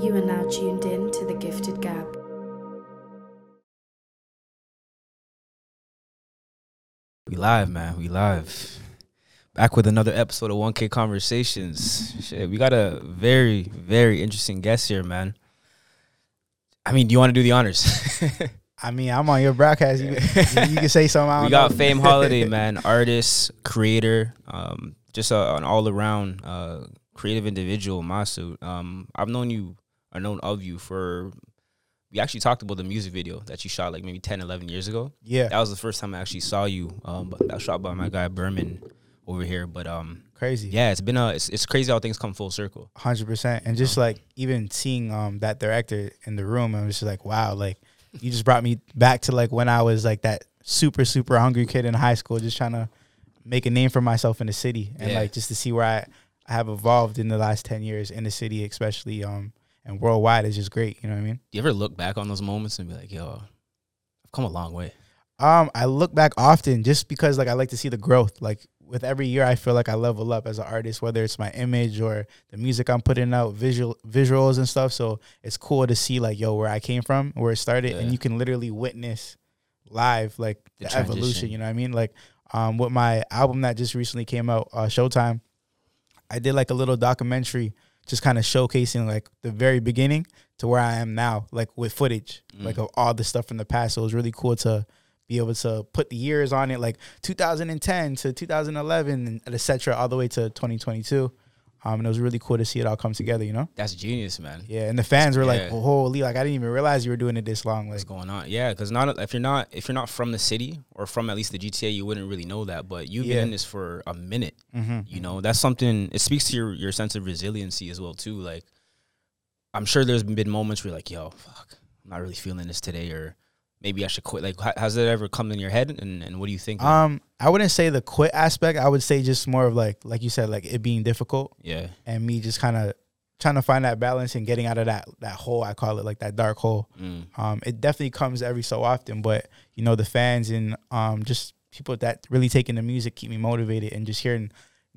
You are now tuned in to the Gifted Gab. We live, man. We live. Back with another episode of 1K Conversations. Shit, we got a very, very interesting guest here, man. I mean, do you want to do the honors? I mean, I'm on your broadcast. You, you can say something. I we don't got know. Fame Holiday, man. Artist, creator, um, just a, an all around uh, creative individual, Masu. Um, I've known you, or known of you for. We actually talked about the music video that you shot like maybe 10, 11 years ago. Yeah, That was the first time I actually saw you. Um, but that was shot by my guy Berman over here. But um, crazy. yeah, it's been a it's, it's crazy how things come full circle. hundred percent. And just like even seeing um that director in the room, I was just like, wow, like you just brought me back to like when I was like that super super hungry kid in high school, just trying to make a name for myself in the city, and Yeah. like just to see where I, I have evolved in the last ten years in the city, especially um and worldwide is just great. You know what I mean? Do you ever look back on those moments and be like, yo, I've come a long way? Um, I look back often just because like I like to see the growth. Like with every year, I feel like I level up as an artist, whether it's my image or the music I'm putting out, visual visuals and stuff. So it's cool to see like yo where I came from, where it started, Yeah. and you can literally witness live like The the, evolution. You know what I mean? Like um, with my album that just recently came out, uh, Showtime, I did like a little documentary, just kind of showcasing like the very beginning to where I am now, like with footage, Mm. like of all the stuff from the past. So it was really cool to be able to put the years on it, like 2010 to 2011, and et cetera, all the way to 2022. Um, and it was really cool to see it all come together, you know? That's genius, man. Yeah, and the fans were like, Yeah. oh, "Holy! Like I didn't even realize you were doing it this long." Like, What's going on? Yeah, because not if you're not if you're not from the city or from at least the GTA, you wouldn't really know that. But you've Yeah. been in this for a minute. hmm You know, that's something. It speaks to your your sense of resiliency as well too. Like, I'm sure there's been moments where you're like, yo, fuck, I'm not really feeling this today, or maybe I should quit. Like, ha- has that ever come in your head? And and what do you think? um, I wouldn't say the quit aspect. I would say just more of like, like you said, like it being difficult yeah, and me just kind of trying to find that balance and getting out of that that hole. I call it like that dark hole. mm, Um, it definitely comes every so often, but you know the fans and um, just people that really taking the music keep me motivated and just hearing,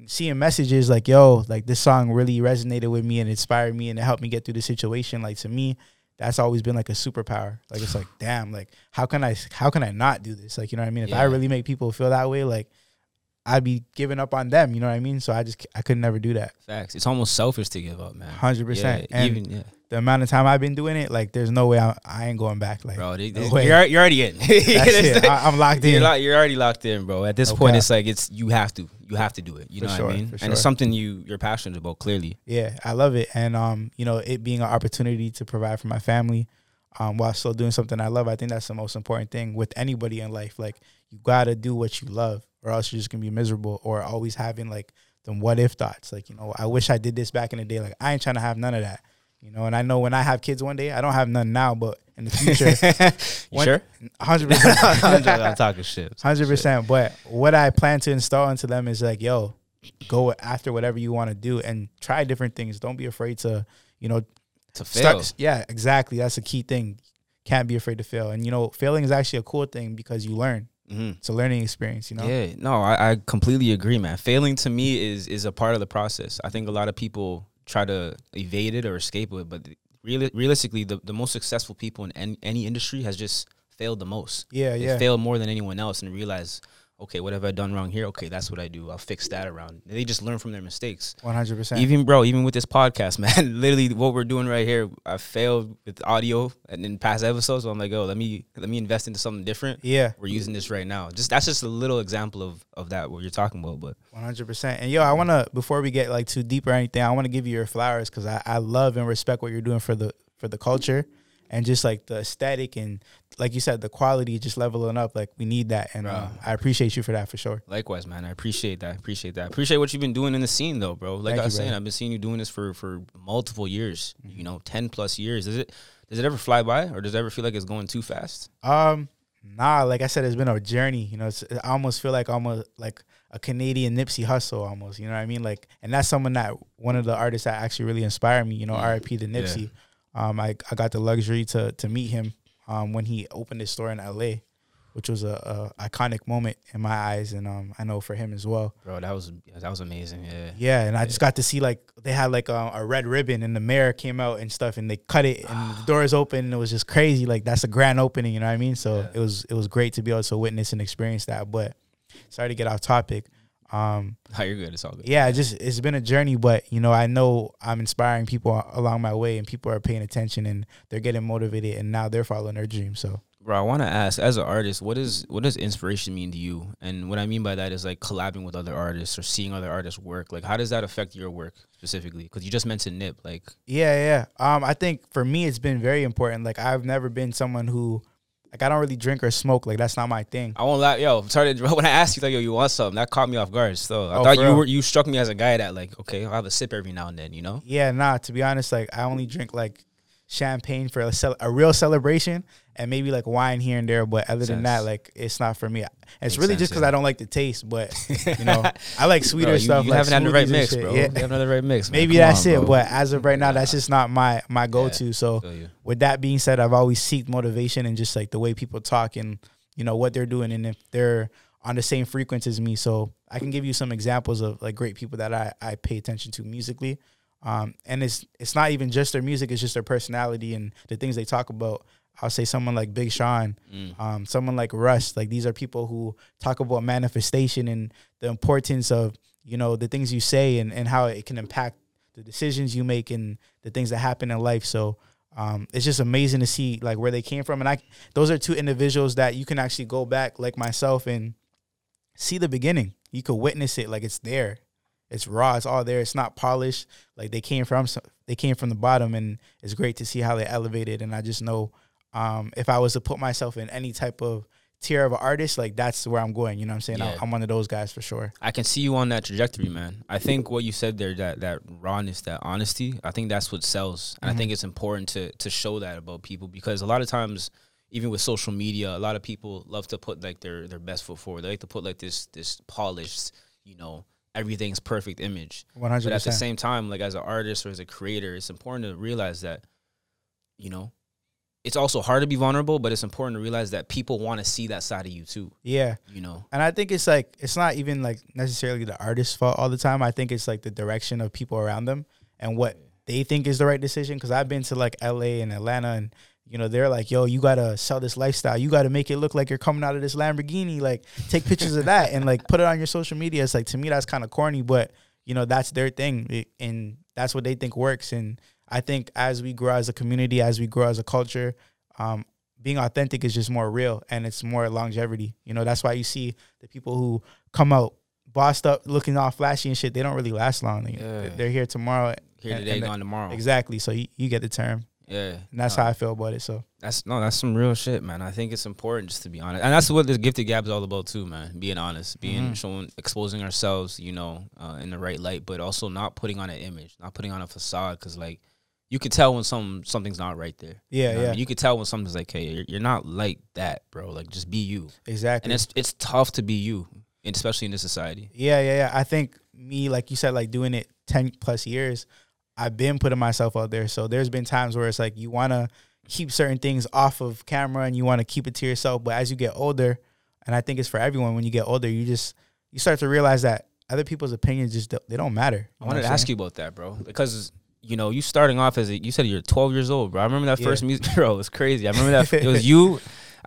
seeing messages like yo, like this song really resonated with me and inspired me and it helped me get through the situation. Like to me, that's always been like a superpower. Like it's like damn, like how can I how can I not do this? Like you know what I mean? If I really make people feel that way, like I'd be giving up on them. You know what I mean? So I just I could never do that. facts. It's almost selfish to give up, man. Hundred percent. Yeah, And even yeah, the amount of time I've been doing it, like there's no way I, I ain't going back. Like bro. They, no they- way. you're you're already in. That's it. I, am locked You're, in. lo- you're already locked in, bro. At this No point, it's like it's you have to, you have to do it. You For know sure, what I mean? for And it's something you you're passionate about. Clearly, Yeah, I love it, and um, you know, it being an opportunity to provide for my family, um, while still doing something I love. I think that's the most important thing with anybody in life. Like, you gotta do what you love, or else you're just gonna be miserable, or always having like them what if thoughts. Like, you know, I wish I did this back in the day. Like, I ain't trying to have none of that. You know, and I know when I have kids one day, I don't have none now, but in the future, One- sure? hundred percent, I'm talking shit. Hundred percent. But what I plan to install into them is like, yo, go after whatever you want to do and try different things. Don't be afraid to, you know, To fail, start. Yeah, exactly. That's a key thing. Can't be afraid to fail. And you know, failing is actually a cool thing because you learn. Mhm. It's a learning experience. You know. Yeah, no, I, I completely agree, man. Failing to me is is a part of the process. I think a lot of people try to evade it or escape it, but reali- realistically, the, the most successful people in any, any industry has just failed the most. Yeah. They Yeah. failed more than anyone else and realize, okay, what have I done wrong here? Okay, that's what I do. I'll fix that around. They just learn from their mistakes. One hundred percent. Even bro, even with this podcast, man, literally what we're doing right here, I failed with audio and in past episodes. So I'm like, oh, let me let me invest into something different. Yeah. We're using this right now. Just that's just a little example of of that what you're talking about. But One hundred percent. And yo, I wanna before we get like too deep or anything, I wanna give you your flowers because I, I love and respect what you're doing for the for the culture and just like the aesthetic and like you said, the quality just leveling up. Like we need that, and uh, I appreciate you for that for sure. likewise, man, I appreciate that. Appreciate that. Appreciate what you've been doing in the scene, though, bro. Like Thank I was you, saying, brother. I've been seeing you doing this for for multiple years. You know, ten plus years. Does it does it ever fly by, or does it ever feel like it's going too fast? Um, nah, like I said, it's been a journey. You know, it's, I almost feel like almost like a Canadian Nipsey Hussle almost. You know what I mean? Like, and that's someone that one of the artists that actually really inspired me. You know, Mm. R.I.P. the Nipsey. Um, I I got the luxury to to meet him um when he opened his store in L.A. which was a, a iconic moment in my eyes, and um, I know for him as well. Bro, that was that was amazing. Yeah. Yeah, and I just got to see like they had like a, a red ribbon, and the mayor came out and stuff, and they cut it, and the doors open, and it was just crazy. Like that's a grand opening, you know what I mean? So Yeah. it was it was great to be able to witness and experience that. But sorry to get off topic. Um, Oh, you're good. It's all good. yeah, just it's been a journey, but you know, I know I'm inspiring people along my way, and people are paying attention, and they're getting motivated, and now they're following their dreams. So Bro, I want to ask, as an artist, what is what does inspiration mean to you? And what I mean by that is like collabing with other artists or seeing other artists work. Like, how does that affect your work specifically? Because you just mentioned Nip. Like, yeah, yeah. Um, I think for me, it's been very important. Like I've never been someone who, like, I don't really drink or smoke. Like that's not my thing. I won't lie, yo. Sorry, to- when I asked you, like, yo, you want something? That caught me off guard. So I Oh, thought you were you struck me as a guy that like, okay, I'll have a sip every now and then. You know? Yeah, nah. To be honest, like I only drink like champagne for a, cel- a real celebration, and maybe like wine here and there. But other than that, like it's not for me. It's Makes really sense, just because yeah. I don't like the taste. But you know, I like sweeter Bro, stuff. You like haven't had the right mix, bro. Yeah. You haven't had the right mix. man. Maybe Come that's on, it, bro. but as of right now, that's just not my my go to. So with that being said, I've always seeked motivation and just like the way people talk and you know what they're doing and if they're on the same frequency as me. So I can give you some examples of like great people that I, I pay attention to musically. Um, and it's it's not even just their music; it's just their personality and the things they talk about. I'll say someone like Big Sean, Mm. um, someone like Russ. Like these are people who talk about manifestation and the importance of you know the things you say and, and how it can impact the decisions you make and the things that happen in life. So um, it's just amazing to see like where they came from. And I those are two individuals that you can actually go back like myself and see the beginning. You could witness it like it's there. It's raw. It's all there. It's not polished. Like they came from they came from the bottom, and it's great to see how they elevated. And I just know um, if I was to put myself in any type of tier of an artist, like that's where I'm going. You know what I'm saying? Yeah. I'm one of those guys for sure. I can see you on that trajectory, man. I think what you said there, that that rawness, that honesty, I think that's what sells. And I think it's important to to show that about people because a lot of times, even with social media, a lot of people love to put like their their best foot forward. They like to put like this this polished, you know, everything's perfect image. One hundred But at the same time, like as an artist or as a creator, it's important to realize that, you know, it's also hard to be vulnerable, but it's important to realize that people want to see that side of you too. Yeah. You know, And I think it's like it's not even like necessarily the artist's fault all the time. I think it's like the direction of people around them and what they think is the right decision. Because I've been to like L.A. and Atlanta, and you know they're like, "Yo, you gotta sell this lifestyle. You gotta make it look like you're coming out of this Lamborghini. Like, take pictures of that and like put it on your social media." It's like to me that's kind of corny, but you know that's their thing, and that's what they think works. And I think as we grow as a community, as we grow as a culture, um, being authentic is just more real and it's more longevity. You know, that's why you see the people who come out bossed up, looking all flashy and shit. They don't really last long. Yeah. They're here tomorrow. here And- today, and gone tomorrow. Exactly. So you, you get the term, Yeah, and that's No. how I feel about it. So That's no, that's some real shit, man. I think it's important just to be honest, and that's what this gifted gab is all about too, man. Being honest, being Mhm. showing, exposing ourselves, you know, uh, in the right light, but also not putting on an image, not putting on a facade, because like you could tell when some something's not right there. yeah, You know what I yeah, mean? you could tell when something's like, hey, you're, you're not like that, bro. Like just be you, exactly. and it's it's tough to be you, especially in this society. Yeah, yeah, yeah. I think me, like you said, like doing it ten plus years, I've been putting myself out there. So there's been times where it's like you want to keep certain things off of camera and you want to keep it to yourself. But as you get older, and I think it's for everyone, when you get older, you just you start to realize that other people's opinions just don't- they don't matter. I wanted to ask you about that, bro, because you know you starting off as a, you said you're 12 years old, bro. I remember that Yeah. first music, bro. It was crazy. I remember that it was you.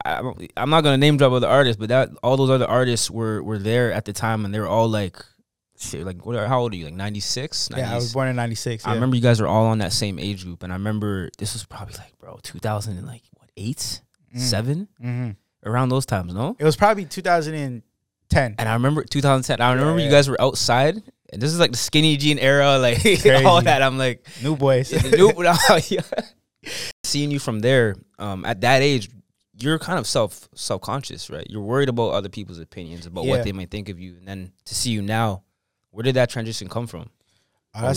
I, I'm- I'm not gonna name drop other artists, but that all those other artists were were there at the time, and they were all like, shit, like what? are- How old are you? Like 96? Yeah, I was born in '96. I remember you guys were all on that same age group, and I remember this was probably like, bro, 2000 and like what eight, seven, hmm around those times, no? It was probably 2010. And I remember 2010. I remember Yeah, you guys were outside, and this is like the skinny jean era, like all that. I'm like, New Boyz. new- yeah. Seeing you from there, um, at that age, you're kind of self self conscious, right? You're worried about other people's opinions, about Yeah. what they might think of you, and then to see you now, where did that transition come from?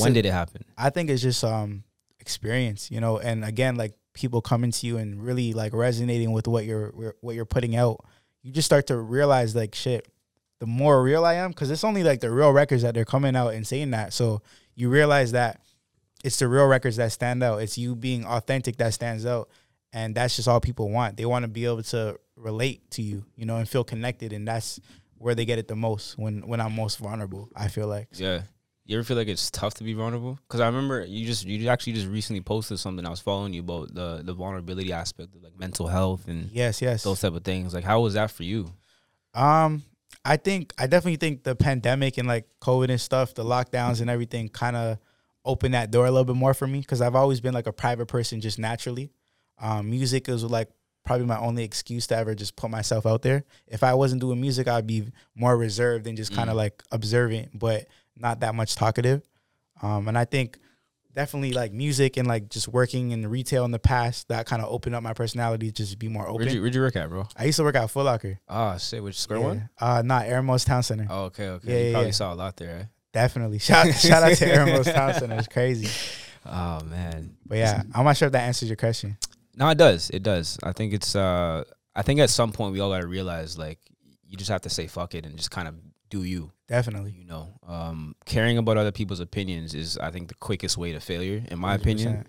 When did it happen? I think it's just um experience, you know, and again, like people coming to you and really like resonating with what you're what you're putting out. You just start to realize like shit. The more real I am, because it's only like the real records that they're coming out and saying that. So you realize that it's the real records that stand out. It's you being authentic that stands out. and that's just all people want. They want to be able to relate to you, you know, and feel connected, and that's where they get it the most when when I'm most vulnerable. I feel like Yeah. You ever feel like it's tough to be vulnerable? Because I remember you just you actually just recently posted something. I was following you about the the vulnerability aspect of like mental health and yes, yes. those type of things. Like, how was that for you? Um, I think I definitely think the pandemic and like COVID and stuff, the lockdowns and everything, kind of opened that door a little bit more for me because I've always been like a private person just naturally. Um, music is like probably my only excuse to ever just put myself out there. If I wasn't doing music, I'd be more reserved and just kind of Mm. like observant, but not that much talkative. Um, and I think definitely like music and like just working in retail in the past that kind of opened up my personality to just be more open. Where'd you, where'd you work at, bro? I used to work at Foot Locker. Ah, shit, which square yeah. one? Uh, not Erin Mills Town Center. Oh, okay, okay. Yeah, you yeah, probably yeah. saw a lot there. Eh? Definitely. Shout shout out to Erin Mills Town Center. It's crazy. Oh man. But yeah, I'm not sure if that answers your question. No, it does. It does. I think it's. uh I think at some point we all gotta realize like you just have to say fuck it and just kind of do you. Definitely. You know, um, caring about other people's opinions is, I think, the quickest way to failure, in my opinion. 100%.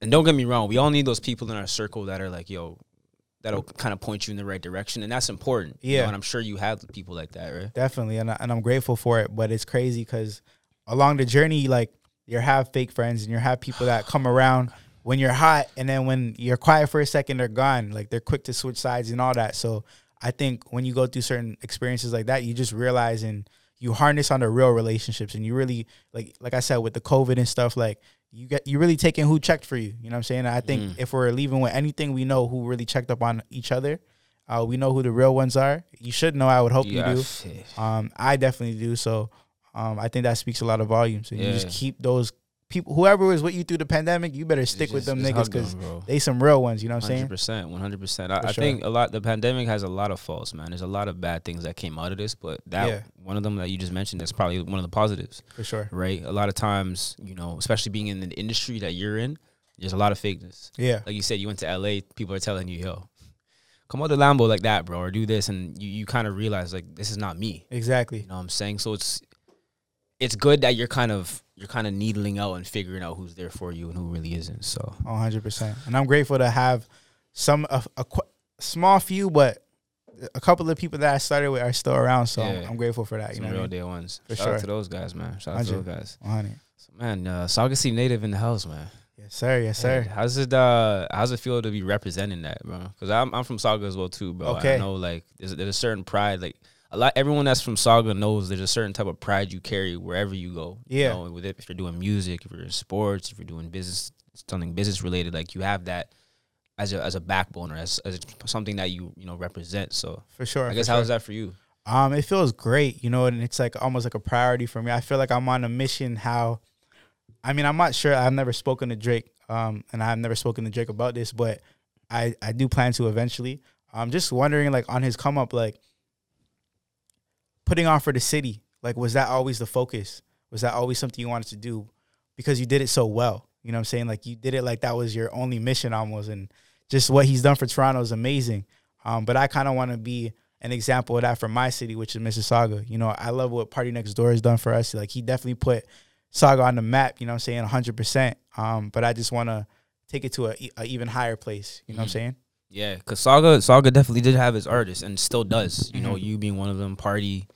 And don't get me wrong, we all need those people in our circle that are like, yo, that'll kind of point you in the right direction, and that's important. you know, Yeah. and I'm sure you have people like that, right? Definitely. And, I, and I'm grateful for it. But it's crazy because along the journey, like you have fake friends and you have people that come around when you're hot and then when you're quiet for a second, they're gone. Like they're quick to switch sides and all that. So I think when you go through certain experiences like that, you just realize and you harness on the real relationships and you really like like I said with the COVID and stuff, like you get you really taking who checked for you. You know what I'm saying? I think Mm. if we're leaving with anything, we know who really checked up on each other. Uh, we know who the real ones are. You should know. I would hope Yeah, you do. Um, I definitely do. So, um, I think that speaks a lot of volumes. And you just keep those people, whoever was with you through the pandemic, you better stick with them niggas because they some real ones. You know what I'm saying? percent, one hundred percent. I For I think a lot. The pandemic has a lot of faults, man. There's a lot of bad things that came out of this, but that Yeah. one of them that you just mentioned, that's probably one of the positives, For sure. right? A lot of times, you know, especially being in the industry that you're in, there's a lot of fakeness. Yeah. Like you said, you went to LA. People are telling you, "Yo, come out the Lambo like that, bro, or do this," and you you kind of realize like this is not me. Exactly. You know what I'm saying? So it's it's good that you're kind of you're kind of needling out and figuring out who's there for you and who really isn't. So 100. percent And I'm grateful to have some a, a qu- small few, but a couple of people that I started with are still around. So I'm, Yeah. I'm grateful for that. You some know, real I mean? day ones. For Shout out sure. to those guys, man. Shout out to those 100. guys. 100. So, man, uh, Sauga native in the house, man. Yes, sir. Yes, sir. Hey, how's it? Uh, how's it feel to be representing that, bro? Because I'm I'm from Sauga as well too, bro. Okay. I know like there's there's a certain pride, like a lot. Everyone that's from Sauga knows there's a certain type of pride you carry wherever you go. you Yeah. know, with it, if you're doing music, if you're in sports, if you're doing business, something business related, like you have that as a as a backbone or as, as something that you you know represent. So For sure. I guess sure. how's that for you? Um, it feels great, you know, and it's like almost like a priority for me. I feel like I'm on a mission. How, I mean, I'm not sure. I've never spoken to Drake, um, and I've never spoken to Drake about this, but I I do plan to eventually. I'm just wondering, like, on his come up, like, putting on for the city. Like, was that always the focus? Was that always something you wanted to do? Because you did it so well. You know what I'm saying? Like, you did it like that was your only mission almost, and just what he's done for Toronto is amazing. Um, but I kind of want to be an example of that for my city, which is Mississauga. You know, I love what PartyNextDoor has done for us. Like he definitely put Sauga on the map. You know, what I'm saying 100. percent Um, but I just want to take it to a even higher place. You know what I'm Mhm. saying? Yeah, because Sauga Sauga definitely did have his artists and still does. You know, Mhm. you being one of them. Party,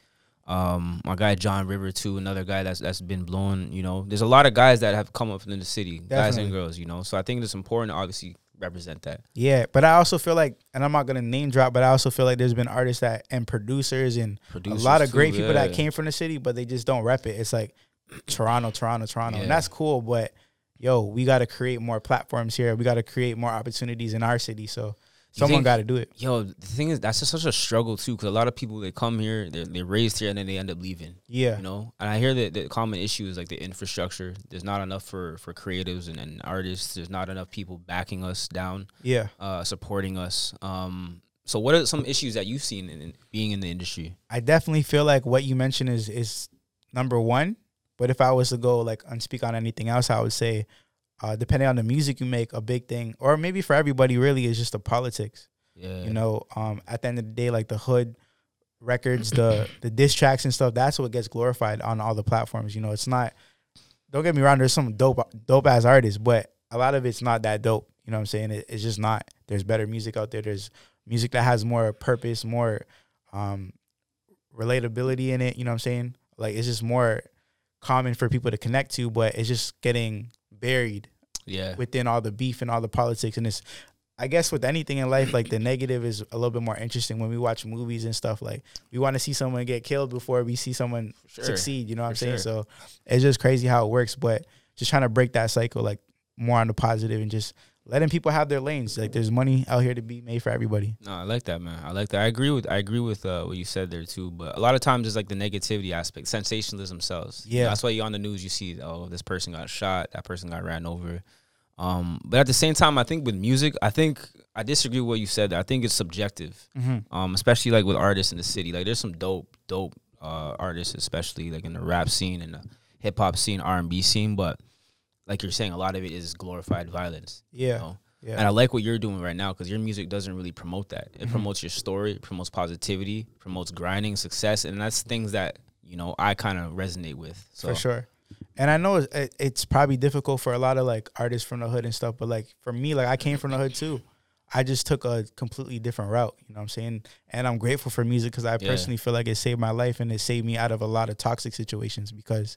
um, my guy John River too, another guy that's that's been blowing. You know, there's a lot of guys that have come up in the city, guys and girls. You know, so I think it's important to obviously represent that. Yeah, but I also feel like, and I'm not gonna name drop, but I also feel like there's been artists that and producers and Producers a lot of too, great people that came from the city, but they just don't rep it. It's like Toronto, Toronto, Toronto, and that's cool. But yo, we got to create more platforms here. We got to create more opportunities in our city. So someone got to do it. Yo, the thing is, that's just such a struggle too, because a lot of people they come here, they're, they're raised here, and then they end up leaving. Yeah, You know, and I hear that the common issue is like the infrastructure. There's not enough for for creatives and, and artists. There's not enough people backing us down. yeah. uh, supporting us. Um, so, what are some issues that you've seen in, in being in the industry? I definitely feel like what you mentioned is is number one. But if I was to go like and speak on anything else, I would say, uh, depending on the music you make, a big thing, or maybe for everybody, really is just the politics. Yeah, You know, um, at the end of the day, like the hood records, the the diss tracks and stuff, that's what gets glorified on all the platforms. You know, it's not. Don't get me wrong. There's some dope dope ass artists, but a lot of it's not that dope. You know what I'm saying? It, it's just not. There's better music out there. There's music that has more purpose, more um, relatability in it. You know what I'm saying? Like it's just more common for people to connect to, but it's just getting buried Yeah. within all the beef and all the politics. And it's, I guess, with anything in life, like the negative is a little bit more interesting when we watch movies and stuff. Like we want to see someone get killed before we see someone Sure. succeed. You know what I'm saying? sure. So it's just crazy how it works. But just trying to break that cycle, like more on the positive and just letting people have their lanes. Like there's money out here to be made for everybody. No, I like that, man. I like that. I agree with I agree with uh, what you said there too. But a lot of times it's like the negativity aspect, sensationalism sells. Yeah. that's why you're on the news you see, oh, this person got shot, that person got ran over. Um, but at the same time, I think with music, I think I disagree with what you said. I think it's subjective, um, especially like with artists in the city. Like there's some dope, dope uh, artists, especially like in the rap scene and the hip hop scene, R and B scene. But like you're saying, a lot of it is glorified violence. Yeah. You know? Yeah. And I like what you're doing right now because your music doesn't really promote that. Mm-hmm. It promotes your story, promotes positivity, promotes grinding, success, and that's things that you know I kind of resonate with. So for sure. And I know it's, it's probably difficult for a lot of like artists from the hood and stuff, but like for me, like I came from the hood too. I just took a completely different route. You know what I'm saying? And I'm grateful for music because I Yeah. personally feel like it saved my life and it saved me out of a lot of toxic situations because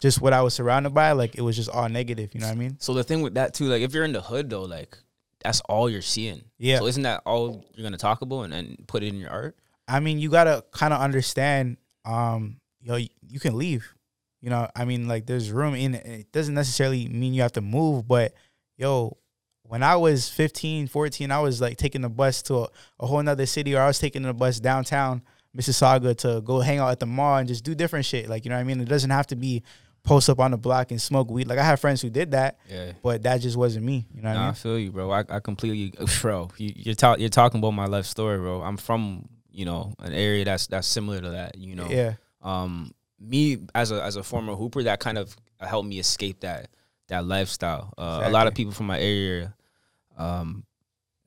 just what I was surrounded by, like it was just all negative. You know what I mean? So the thing with that too, like if you're in the hood though, like that's all you're seeing. Yeah. So isn't that all you're gonna talk about and, and put it in your art? I mean, you gotta kind of understand, um, yo, y- you can leave. You know, I mean, like there's room in it. It doesn't necessarily mean you have to move, but yo, when I was 15, 14, I was like taking the bus to a, a whole nother city, or I was taking the bus downtown Mississauga to go hang out at the mall and just do different shit. Like, you know what I mean? It doesn't have to be post up on the block and smoke weed. Like I have friends who did that, Yeah. but that just wasn't me. You know what Nah, I I feel you, bro. I, I completely, bro. You, you're talking, you're talking about my life story, bro. I'm from, you know, an area that's that's similar to that. You know, Yeah. um me as a as a former hooper that kind of helped me escape that that lifestyle uh, a lot of people from my area um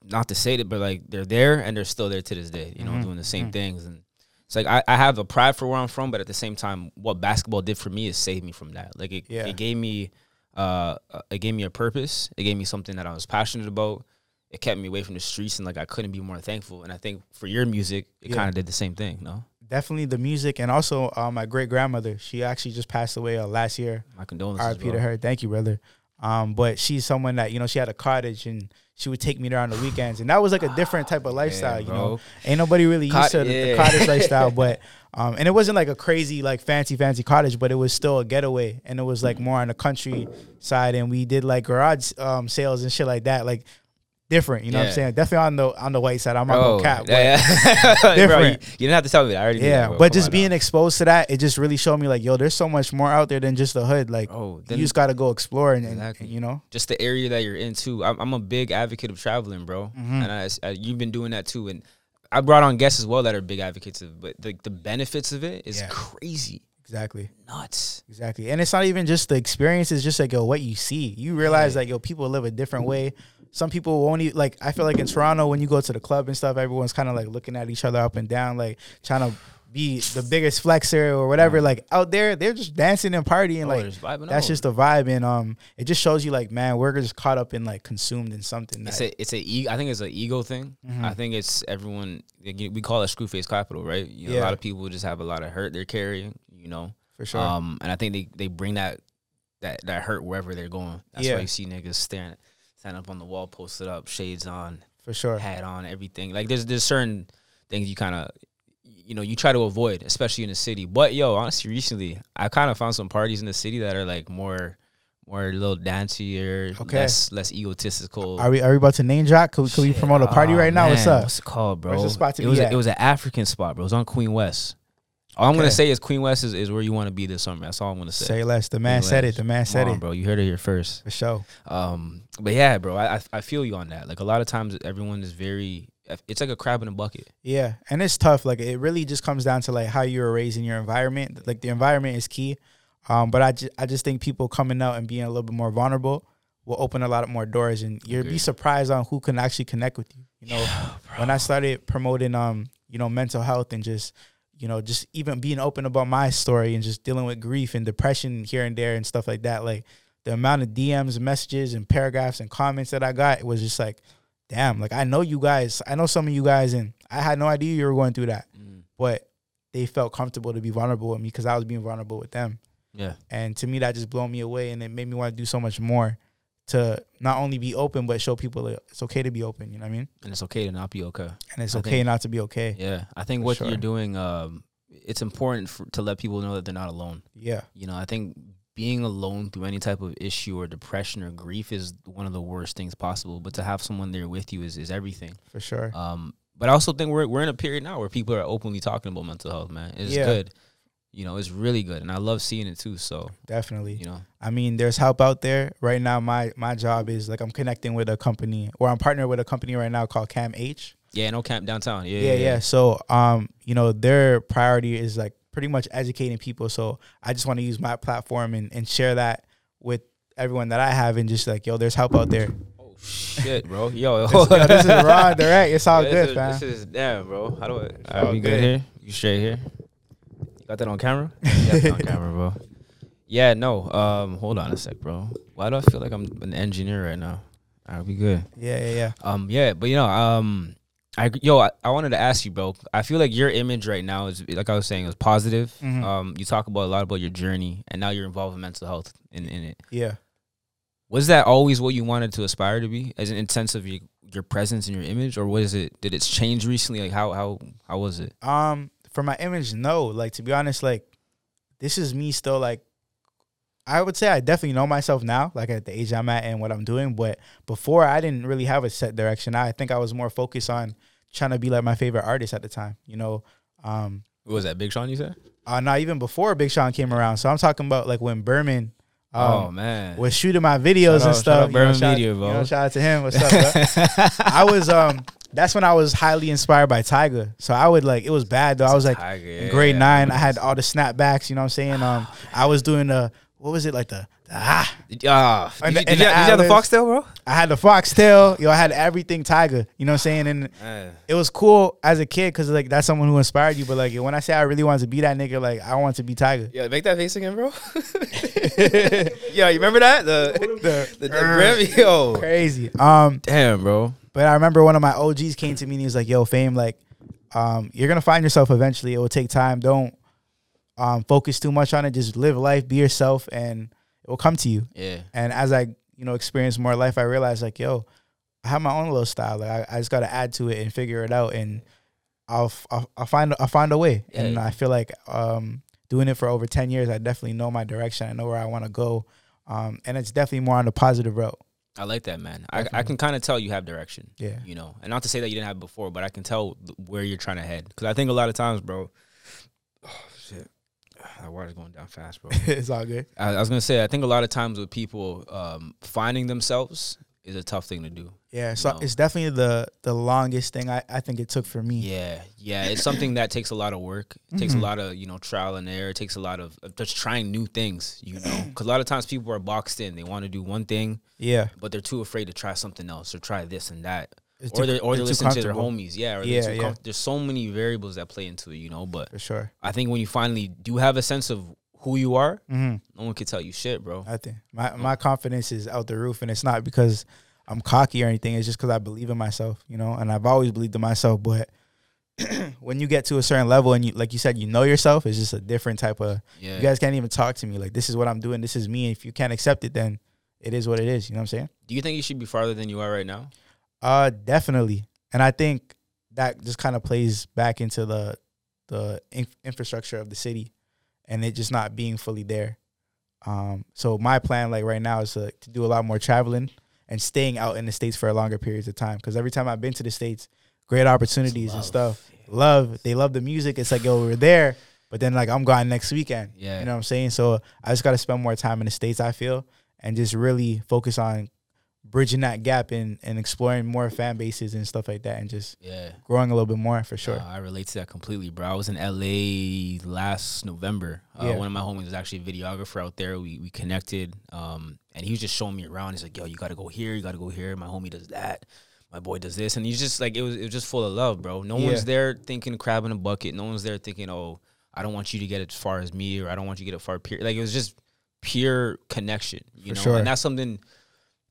not to say that but like they're there and they're still there to this day you know Mhm, doing the same mhm. things and it's like I, I have a pride for where i'm from but at the same time what basketball did for me is saved me from that like it, Yeah. it gave me uh uh, it gave me a purpose it gave me something that i was passionate about it kept me away from the streets and like i couldn't be more thankful and i think for your music it Yeah. kind of did the same thing no Definitely the music, and also uh, my great grandmother. She actually just passed away uh, last year. my condolences bro. to her. Thank you, brother. Um, but she's someone that you know she had a cottage and she would take me there on the weekends, and that was like a different type of lifestyle. you know, ain't nobody really used Cot- to the, the cottage lifestyle, but um, and it wasn't like a crazy like fancy fancy cottage, but it was still a getaway, and it was like more on the country side, and we did like garage um, sales and shit like that, like different. You know what I'm saying? Definitely on the on the white side. I'm not Bro, gonna cap. yeah, yeah. Bro, you, Different. you didn't have to tell me that. I already knew yeah, but just being exposed to that, it just really showed me like, yo, there's so much more out there than just the hood. Like, oh, you just got to go explore and, Exactly. and, you know, just the area that you're in too. I'm, I'm a big advocate of traveling, bro, Mhm. and I, I- you've been doing that too. And I brought on guests as well that are big advocates of, but the, the benefits of it is Yeah. crazy, exactly, nuts. exactly. And it's not even just the experience; it's just like yo, what you see. You realize like yo, people live a different way. Some people won't even like. I feel like in Toronto, when you go to the club and stuff, everyone's kind of like looking at each other up and down, like trying to be the biggest flexer or whatever. Like out there, they're just dancing and partying. Oh, like that's out. just the vibe, and um, it just shows you like, man, we're just caught up in like consumed in something. It's That, a it's a e- I think it's an ego thing. Mhm. I think it's everyone. We call it screwface capital, right? You know, a lot of people just have a lot of hurt they're carrying. You know, for sure. Um, and I think they, they bring that that that hurt wherever they're going. That's Yeah. why you see niggas staring, standing up on the wall, posted up, shades on, for sure. hat on, everything. Like there's there's certain things you kind of you know you try to avoid, especially in the city. But yo, honestly, recently I kind of found some parties in the city that are like more more a little dancier, Okay. less less egotistical. Are we are we about to name drop? Could we, could we promote a party Oh, right now? What's up? What's it called, bro? Where's the spot to it be was a, at? it was an African spot, bro. It was on Queen West. All I'm gonna say is Queen West is, is where you want to be this summer. That's all I'm gonna say. Say less. The man said it. The man Come said on, it. bro. You heard it here first. For sure. Um, but yeah, bro, I, I I feel you on that. Like a lot of times, everyone is very. It's like a crab in a bucket. Yeah, and it's tough. Like it really just comes down to like how you were raised in your environment. Like the environment is key. Um, but I just I just think people coming out and being a little bit more vulnerable will open a lot of more doors, and you'll be surprised on who can actually connect with you. You know, when I started promoting um you know mental health and just you know just even being open about my story and just dealing with grief and depression here and there and stuff like that, like. the amount of DMs, messages, and paragraphs and comments that I got, it was just like, damn, like I know you guys, I know some of you guys, and I had no idea you were going through that, Mm. but they felt comfortable to be vulnerable with me because I was being vulnerable with them. Yeah. And to me, that just blew me away, and it made me want to do so much more to not only be open but show people that it's okay to be open. You know what I mean? And it's okay to not be okay. And it's I okay think- not to be okay. Yeah. I think what sure. you're doing, um, it's important for, to let people know that they're not alone. Yeah, You know, I think being alone through any type of issue or depression or grief is one of the worst things possible. But to have someone there with you is, is everything. for sure. Um, but I also think we're we're in a period now where people are openly talking about mental health, man. It's Yeah. good. You know, it's really good. And I love seeing it too. So, Definitely. you know, I mean, there's help out there right now. My my job is like I'm connecting with a company, or I'm partnered with a company right now called CAMH. yeah, no camp downtown. Yeah, Yeah, yeah. So, um, you know, their priority is like pretty much educating people. So I just want to use my platform and, and share that with everyone that I have, and just like, yo, there's help out there. Oh shit, bro. Yo, This, yo, this is raw, direct. It's all Yeah, good, this fam. is, This is damn, bro. How do I? all Are we good good. here? You straight here? Got that on camera? Yeah, it's on camera, bro. Yeah, no. Um, hold on a sec, bro. Why do I feel like I'm an engineer right now? I'll be good. Yeah, yeah, yeah. Um, yeah, but you know, um, I yo, I, I wanted to ask you, bro. I feel like your image right now is like I was saying, is positive. Mhm. Um, you talk about a lot about your journey, and now you're involved in mental health in in it. Yeah. Was that always what you wanted to aspire to be, as an in sense of your your presence and your image, or was it? Did it change recently? Like how how how was it? Um, for my image, no. Like to be honest, like this is me still like I would say I definitely know myself now, like at the age I'm at and what I'm doing. But before I didn't really have a set direction. I think I was more focused on trying to be like my favorite artist at the time, you know. Um What was that Big Sean? You said? uh not even before Big Sean came around. So I'm talking about like when Berman um, oh man, was shooting my videos Shout out- and shout stuff. out you know, shout, Media, you bro. know, shout out to him. What's up, bro? I was um that's when I was highly inspired by Tyga. So I would like it was bad though. I was like Tyga, in grade yeah. nine, I had all the snapbacks. You know what I'm saying? Um, I was doing the what was it like the, ah? And did, the- you, did, you, did you have the foxtail, bro? I had the foxtail. Yo, I had everything Tyga. You know what I'm saying? And Man. it was cool as a kid because like that's someone who inspired you. But like when I say I really wanted to be that nigga, like I want to be Tyga. Yeah, make that face again, bro. yeah, you remember that the The- the, the Grammy? Yo, Crazy. Um, damn, bro. but I remember one of my OGs came to me and he was like, "Yo, fame, like, um, you're gonna find yourself eventually. It will take time. Don't um focus too much on it. Just live life, be yourself, and it will come to you." Yeah, And as I, you know, experience more life, I realized like, yo, I have my own little style. Like I, I just got to add to it and figure it out, and I'll, f- I'll, I'll find, I'll find a way. And Yeah. I feel like um, doing it for over ten years, I definitely know my direction. I know where I want to go, um, and it's definitely more on the positive route. I like that, man. I, I can kind of tell you have direction. Yeah. you know, and not to say that you didn't have it before, but I can tell where you're trying to head. Because I think a lot of times, bro. Shit, that water's going down fast, bro. it's all good. I, I was gonna say, I think a lot of times with people um, finding themselves is a tough thing to do. Yeah, so No. it's definitely the the longest thing I, I think it took for me. Yeah, yeah, it's something that takes a lot of work. It takes Mhm. a lot of you know trial and error. It takes a lot of of just trying new things. You know, because a lot of times people are boxed in. They want to do one thing, Yeah, but they're too afraid to try something else or try this and that. It's or they're or they listen to their homies. Yeah, or Yeah, yeah. com- there's so many variables that play into it. You know, but for sure. I think when you finally do have a sense of who you are, hmm no one can tell you shit, bro. I think my my confidence is out the roof, and it's not because I'm cocky or anything. It's just because I believe in myself, you know. And I've always believed in myself. But when you get to a certain level, and you like you said, you know yourself, it's just a different type of. Yeah, You guys can't even talk to me like this is what I'm doing. This is me. If you can't accept it, then it is what it is. You know what I'm saying? do you think you should be farther than you are right now? Uh, definitely. And I think that just kind of plays back into the the inf- infrastructure of the city, and it just not being fully there. Um, so my plan, like right now, is to, to do a lot more traveling and staying out in the states for a longer periods of time. Because every time I've been to the states, great opportunities and stuff. Love, they love the music. It's like yo, we're there, but then like I'm gone next weekend. Yeah. You know what I'm saying? So I just got to spend more time in the states. I feel, and just really focus on bridging that gap and and exploring more fan bases and stuff like that, and just Yeah. growing a little bit more for sure. Uh, I relate to that completely, bro. I was in LA last November. Uh, Yeah. One of my homies was actually a videographer out there. We we connected, um, and he was just showing me around. He's like, "Yo, you got to go here. You got to go here. My homie does that. My boy does this." And he's just like, it was it was just full of love, bro. No Yeah. one's there thinking crab in a bucket. No one's there thinking, "Oh, I don't want you to get as far as me, or I don't want you to get as far." Like it was just pure connection. You For know, sure. and that's something.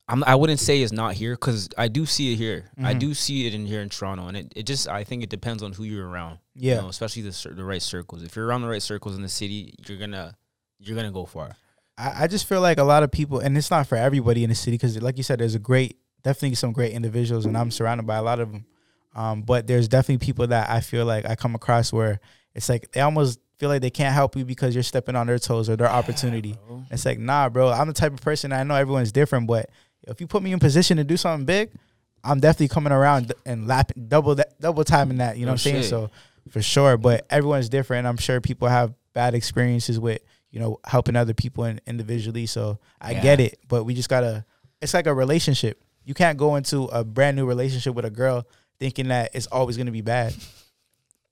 I'm, I wouldn't say it's not here because I do see it here. I Mhm. do see it in here in Toronto, and it, it just I think it depends on who you're around. Yeah. you know, especially the the right circles. If you're around the right circles in the city, you're gonna you're gonna go far. I, I just feel like a lot of people, and it's not for everybody in the city, because like you said, there's a great, definitely some great individuals, and I'm surrounded by a lot of them. Um, but there's definitely people that I feel like I come across where it's like they almost feel like they can't help you because you're stepping on their toes or their opportunity. bro. It's like, nah, bro. I'm the type of person. I know everyone's different, but if you put me in position to do something big, I'm definitely coming around and lapping double that, double timing that. You know No what I'm saying? So for sure, but everyone's different. I'm sure people have bad experiences with you know helping other people in, individually. So I Yeah. get it, but we just gotta. It's like a relationship. You can't go into a brand new relationship with a girl thinking that it's always gonna be bad.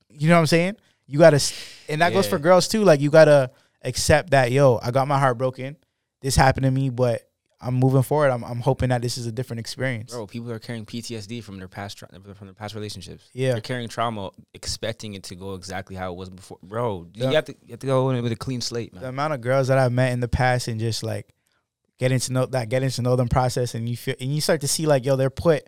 You know what I'm saying? You gotta, and that goes for girls too. Like you gotta accept that, yo, I got my heart broken. This happened to me, but I'm moving forward. I'm, I'm hoping that this is a different experience. Bro, people are carrying PTSD from their past tra- from their past relationships. Yeah. they're carrying trauma, expecting it to go exactly how it was before. Bro, you have to you have to go in with a clean slate, man. The amount of girls that I've met in the past and just like getting to know that, getting to know them process, and you feel, and you start to see like, yo, they're put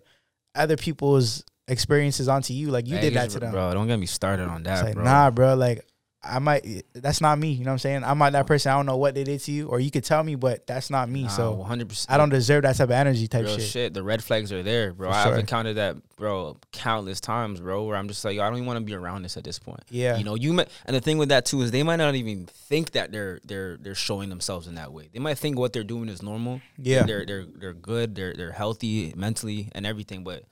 other people's experiences onto you. Like you Hey, did that to them. bro. Don't get me started on that, like, bro. nah, bro. Like, I might. That's not me. You know what I'm saying? I'm not that person. I don't know what they did to you, or you could tell me, but that's not me. so 100. percent I don't deserve that type of energy type Real shit. shit. The red flags are there, bro. For I've sure. encountered that, bro, countless times, bro. Where I'm just like, yo, I don't even want to be around this at this point. Yeah. You know, you might, and the thing with that too is they might not even think that they're they're they're showing themselves in that way. They might think what they're doing is normal. Yeah. they're they're they're good. They're they're healthy mentally and everything, but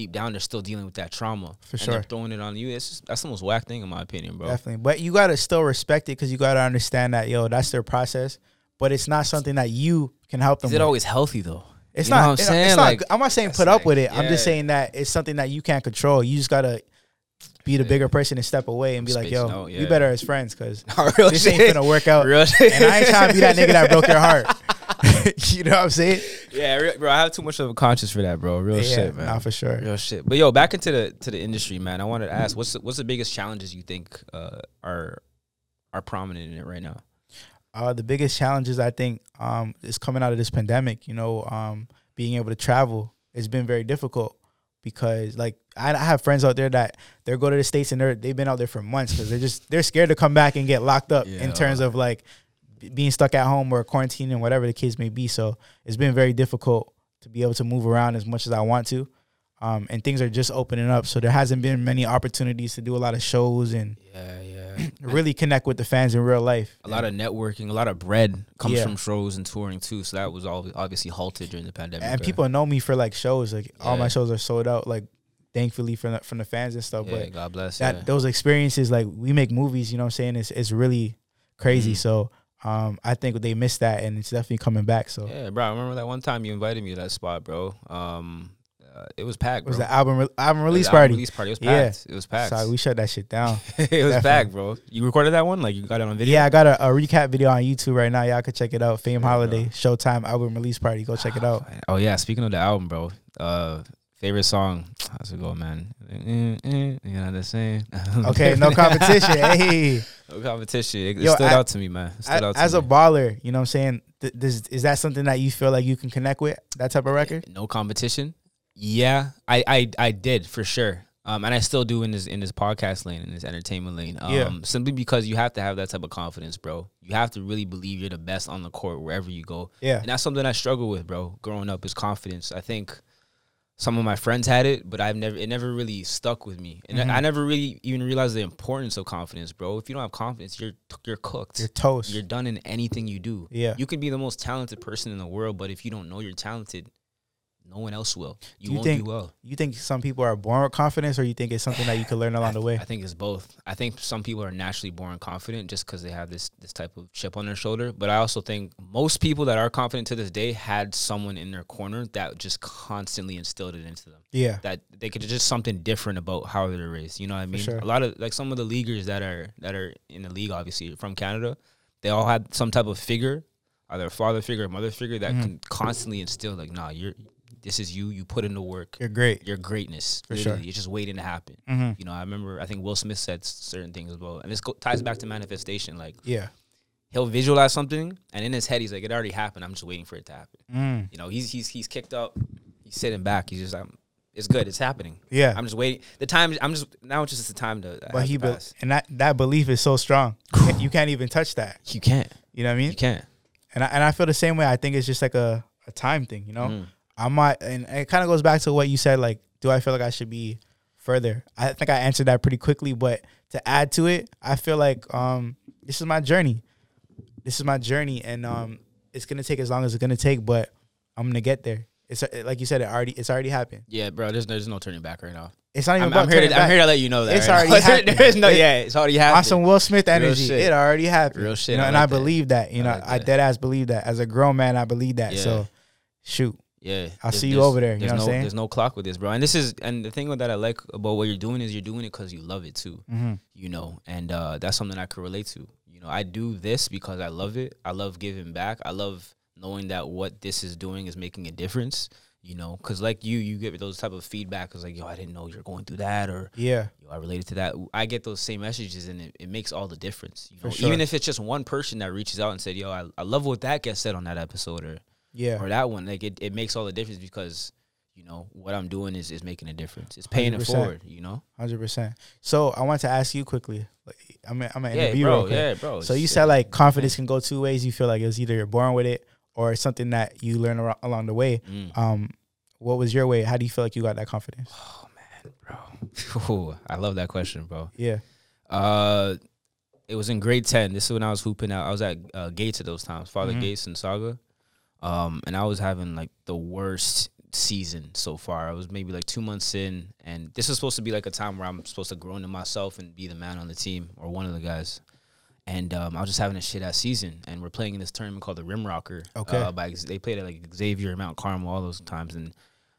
deep down they're still dealing with that trauma. For and sure. they're throwing it on you. It's just, that's the most whack thing in my opinion, bro. Definitely. But you gotta still respect it because you gotta understand that yo, that's their process. But it's not something that you can help them. Is with. it always healthy though? It's You not. I'm saying? It's not. Like, good. I'm not saying put up like, with it. I'm just saying that it's something that you can't control. You just gotta be the bigger person and step away and be like, Space yo, note, we yeah. better as friends because this ain't gonna work out. Real. And I ain't trying to be that nigga that broke your heart. you know what I'm saying? Yeah, bro. I have too much of a conscience for that, bro. Real yeah, shit, man. Nah, for sure. Real shit. But yo, back into the to the industry, man. I wanted to ask, what's the, what's the biggest challenges you think uh, are are prominent in it right now? Uh, the biggest challenges I think um, is coming out of this pandemic. You know, um, being able to travel has been very difficult because, like, I, I have friends out there that they go to the states and they're they've been out there for months because they're just they're scared to come back and get locked up in Yeah. terms of like being stuck at home or quarantine and whatever the case may be. So it's been very difficult to be able to move around as much as I want to. Um, and things are just opening up, so there hasn't been many opportunities to do a lot of shows and Yeah, yeah. really connect with the fans in real life. a lot of networking, a lot of bread comes Yeah. from shows and touring too. So that was all obviously halted during the pandemic. and people know me for like shows. Like all my shows are sold out. Like thankfully from the, from the fans and stuff. yeah, but God bless. that yeah. those experiences, like we make movies. You know what I'm saying? It's it's really crazy. Mhm. So um, I think they missed that, and it's definitely coming back. So Yeah, bro. I remember that one time you invited me to that spot, bro. Um, uh, it was packed, it was the album re- album release the album party. Release party. It was Yeah. packed. It was packed. Sorry, we shut that shit down. it was Definitely. packed, bro. You recorded that one? Like you got it on video? yeah, I got a, a recap video on YouTube right now. Y'all can check it out. Fame Yeah, Holiday Showtime album release party. Go check it out. Oh yeah, speaking of the album, bro. Uh, favorite song? How's it go, man? You know the same. Okay, no competition. hey. no competition. It, Yo, stood I- out to me, man. It stood out to as a baller, you know what I'm saying? Th- this, is that something that you feel like you can connect with? That type of record? no competition. Yeah, I, I I did for sure. Um, and I still do in this in this podcast lane, in this entertainment lane. Um, Yeah. simply because you have to have that type of confidence, bro. You have to really believe you're the best on the court wherever you go. Yeah. And that's something I struggle with, bro. Growing up is confidence. I think some of my friends had it, but I've never it never really stuck with me. And Mhm. I never really even realized the importance of confidence, bro. If you don't have confidence, you're you're cooked. You're toast. You're done in anything you do. yeah. You can be the most talented person in the world, but if you don't know you're talented, no one else will. You, Do you won't think- do well. You think some people are born with confidence, or you think it's something that you can learn along the way? I think it's both. I think some people are naturally born confident just because they have this this type of chip on their shoulder. But I also think most people that are confident to this day had someone in their corner that just constantly instilled it into them. Yeah. That they could just something different about how they're raised. You know what I mean? sure. A lot of like some of the leaguers that are that are in the league, obviously from Canada, they all had some type of figure, either a father figure or mother figure that Mhm. can constantly instill like, nah, you're this is you. You put in the work. You're great. Your greatness. For sure. It's just waiting to happen. Mm-hmm. You know, I remember I think Will Smith said certain things as well, and this go, ties back to manifestation. Like Yeah. he'll visualize something, and in his head, he's like, "It already happened. I'm just waiting for it to happen." Mm. You know, he's he's he's kicked up. He's sitting back. He's just like, "It's good. It's happening." Yeah. I'm just waiting. The time. I'm just now. It's just the time to. but he, be. and that that belief is so strong. You can't- you can't even touch that. you can't. You know what I mean? You can't. And I, and I feel the same way. I think it's just like a, a time thing, you know? Mm. I might, and it kind of goes back to what you said. Like, do I feel like I should be further? I think I answered that pretty quickly, but to add to it, I feel like um, this is my journey. This is my journey, and um, it's gonna take as long as it's gonna take, but I'm gonna get there. It's uh, like you said, it already, it's already happened. Yeah, bro. There's there's no turning back right now. It's not even I'm, about I'm here. To, I'm here to let you know that It's right already happened. There's no. It- Yeah, it's already on happened. some Will Smith energy. It already happened. Real shit, You know, I and I that. believe that. You I know, like I that. dead ass believe that. As a grown man, I believe that. Yeah. So, shoot. Yeah, I'll see you over there, you There's know what I'm no, saying? there's no clock with this, bro. And this is, and the thing that I like about what you're doing is you're doing it because you love it too. Mm-hmm. You know, and uh, that's something I could relate to. You know, I do this because I love it. I love giving back. I love knowing that what this is doing is making a difference. You know, because like you, you get those type of feedback. Cause like, yo, I didn't know you're going through that, or Yeah. yo, I related to that. I get those same messages, and it, it makes all the difference. You know, sure. even if it's just one person that reaches out and said, "Yo, I, I love what that gets said on that episode," or Yeah. or that one. Like it, it makes all the difference because you know what I'm doing is is making a difference. It's paying it 100%. forward. You know. Hundred percent. So I want to ask you quickly. Like, I'm a, I'm an Yeah, interview. bro. Yeah, bro. So you said like confidence can go two ways. You feel like it was either you're born with it or it's something that you learn ar- along the way. Mm. Um, what was your way? How do you feel like you got that confidence? Oh man, bro. Ooh, I love that question, bro. Yeah. Uh, it was in grade ten. This is when I was hooping out. I was at uh, Gates at those times, Father Mhm. Gates and Sauga. Um, and I was having like the worst season so far. I was maybe like two months in, and this was supposed to be like a time where I'm supposed to grow into myself and be the man on the team or one of the guys. And um, I was just having a shit ass season, and we're playing in this tournament called the Rim Rocker. Okay. Uh, by they played at like Xavier, Mount Carmel, all those times, and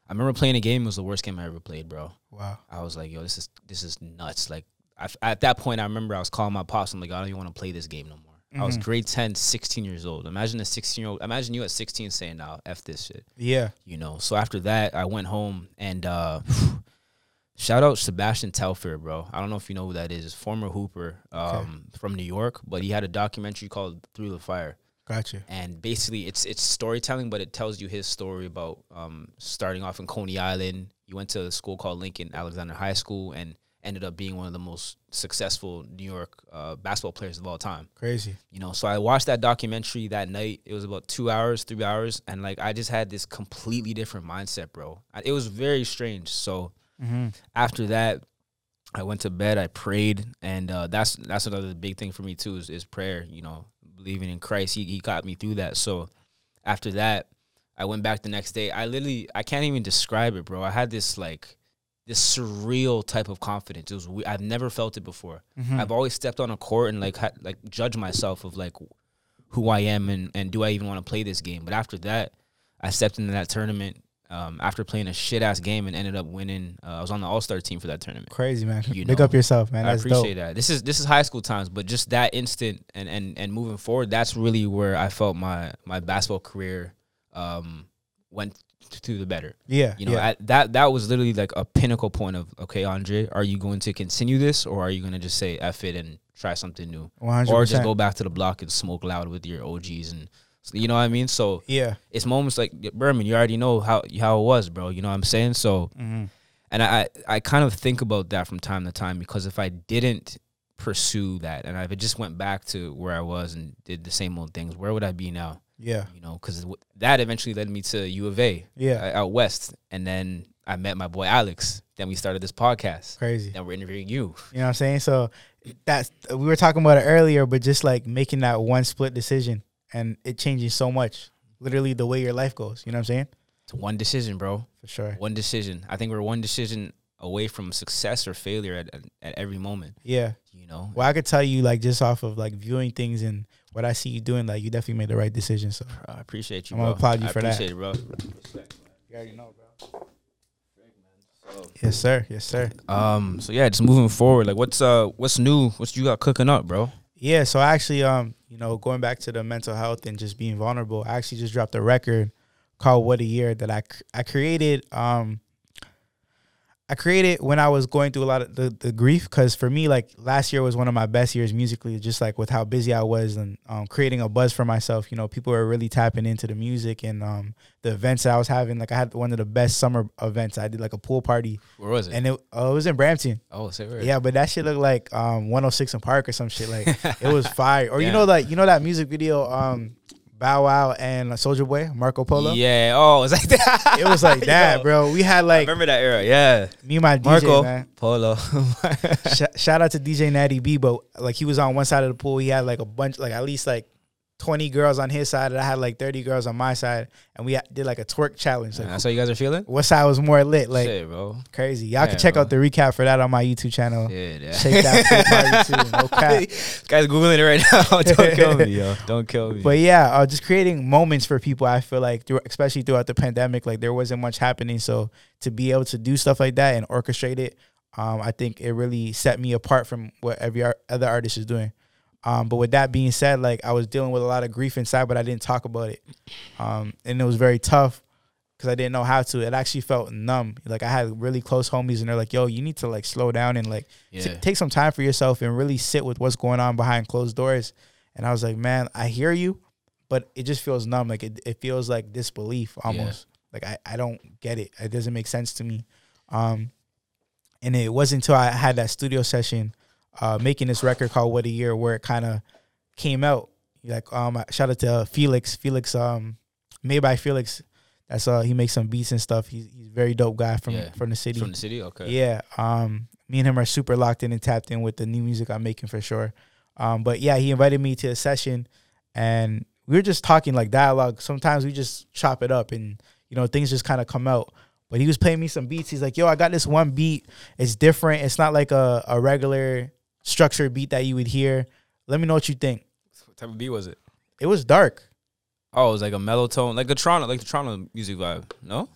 I remember playing a game. It was the worst game I ever played, bro. Wow. I was like, yo, this is this is nuts. Like I, at that point, I remember I was calling my pops. I'm like, I don't even want to play this game no more. I was Mhm. grade 10, 16 years old. Imagine a 16 year old. Imagine you at 16 saying, "Now, f this shit." Yeah. You know. So after that, I went home and uh, shout out Sebastian Telfair, bro. I don't know if you know who that is. Former hooper um, from New York, but he had a documentary called Through the Fire Gotcha. and basically it's it's storytelling, but it tells you his story about um, starting off in Coney Island. He went to a school called Lincoln Alexander High School and ended up being one of the most successful New York uh, basketball players of all time. Crazy. You know, so I watched that documentary that night. It was about two hours, three hours, and like I just had this completely different mindset, bro. I, it was very strange. So Mm-hmm. after that, I went to bed. I prayed, and uh, that's that's another big thing for me too is, is prayer. You know, believing in Christ. He he got me through that. So after that, I went back the next day. I literally I can't even describe it, bro. I had this like this surreal type of confidence. It was we- I've never felt it before. Mm-hmm. I've always stepped on a court and like had, like judge myself of like who I am and and do I even want to play this game. But after that, I stepped into that tournament. Um, after playing a shit ass game and ended up winning, uh, I was on the All Star team for that tournament. Crazy man. You Big know. up yourself, man. I appreciate dope. that. This is this is high school times, but just that instant and and and moving forward, that's really where I felt my my basketball career um went to the better. Yeah. You know, yeah. at, that that was literally like a pinnacle point of okay, Andre, are you going to continue this or are you going to just say F it and try something new, One hundred or just go back to the block and smoke loud with your OGs and you know what I mean? So Yeah. it's moments like Berman, you already know how how it was, bro. You know what I'm saying? So Mm-hmm. and I I kind of think about that from time to time because if I didn't pursue that and if I just went back to where I was and did the same old things, where would I be now? Yeah. You know, because that eventually led me to U of A Yeah. uh, out west, and then I met my boy Alex. Then we started this podcast. Crazy. Then we're interviewing you. You know what I'm saying? So that's we were talking about it earlier, but just like making that one split decision and it changing so much. Literally the way your life goes. You know what I'm saying? It's one decision, bro. For sure. One decision. I think we're one decision away from success or failure at, at, at every moment. Yeah. You know, Well, I could tell you like just off of like viewing things and what I see you doing, like you definitely made the right decision. So I appreciate you. I'm gonna bro. applaud you I for that. appreciate it, bro. you already know, bro. Yes, sir. Yes, sir. Um. So yeah, just moving forward. Like, what's uh, what's new? What's you got cooking up, bro? Yeah, so I actually, um, you know, going back to the mental health and just being vulnerable, I actually just dropped a record called "What a Year" that I cr- I created. Um, I created when I was going through a lot of the, the grief because for me, like last year was one of my best years musically, just like with how busy I was and um, creating a buzz for myself. You know, people were really tapping into the music and um, the events that I was having. Like I had one of the best summer events. I did like a pool party Where was it? and it, uh, it was in Brampton. oh, say where? Yeah, but that shit looked like um 106 & Park or some shit. Like it was fire. Or you know like you know that music video um Bow Wow and Soulja Boy Marco Polo. Yeah. Oh, it was like that. It was like that, Yo, bro. We had I like remember that era. Yeah. me and my DJ Marco man. Polo. Sh- shout out to DJ Natty B, but like he was on one side of the pool. He had like a bunch, like at least like 20 girls on his side, and I had like 30 girls on my side, and we did like a twerk challenge. Like, That's how you guys are feeling. what side was more lit? Like Shit, bro. crazy. Y'all Yeah, can check bro. out the recap for that on my YouTube channel. Yeah, yeah. Shake that pool party too. No cap. Guys, googling it right now. Don't kill me, yo. Don't kill me. But yeah, uh, just creating moments for people. I feel like, through, especially throughout the pandemic, like there wasn't much happening. So to be able to do stuff like that and orchestrate it, um, I think it really set me apart from what every ar- other artist is doing. Um, but with that being said, like I was dealing with a lot of grief inside, but I didn't talk about it, um, and it was very tough because I didn't know how to. It actually felt numb. Like I had really close homies, and they're like, "Yo, you need to like slow down and like t- take some time for yourself and really sit with what's going on behind closed doors. And I was like, man, I hear you, but it just feels numb. Like it, it feels like disbelief almost. Like I, I don't get it. It doesn't make sense to me. Um, and it wasn't until I had that studio session, uh, making this record called What a Year, where it kind of came out. Like, um, shout out to Felix. Felix, um, made by Felix. That's uh, he makes some beats and stuff. He's he's a very dope guy from Yeah. from the city. From the city? Okay. Yeah. Um, me and him are super locked in and tapped in with the new music I'm making for sure. Um, but yeah, he invited me to a session and we were just talking like dialogue. Sometimes we just chop it up and, you know, things just kind of come out. But he was playing me some beats. He's like, yo, I got this one beat. It's different. It's not like a, a regular structured beat that you would hear. Let me know what you think. What type of beat was it? It was dark. Oh, it was like a mellow tone, like the Toronto, like the Toronto music vibe. No.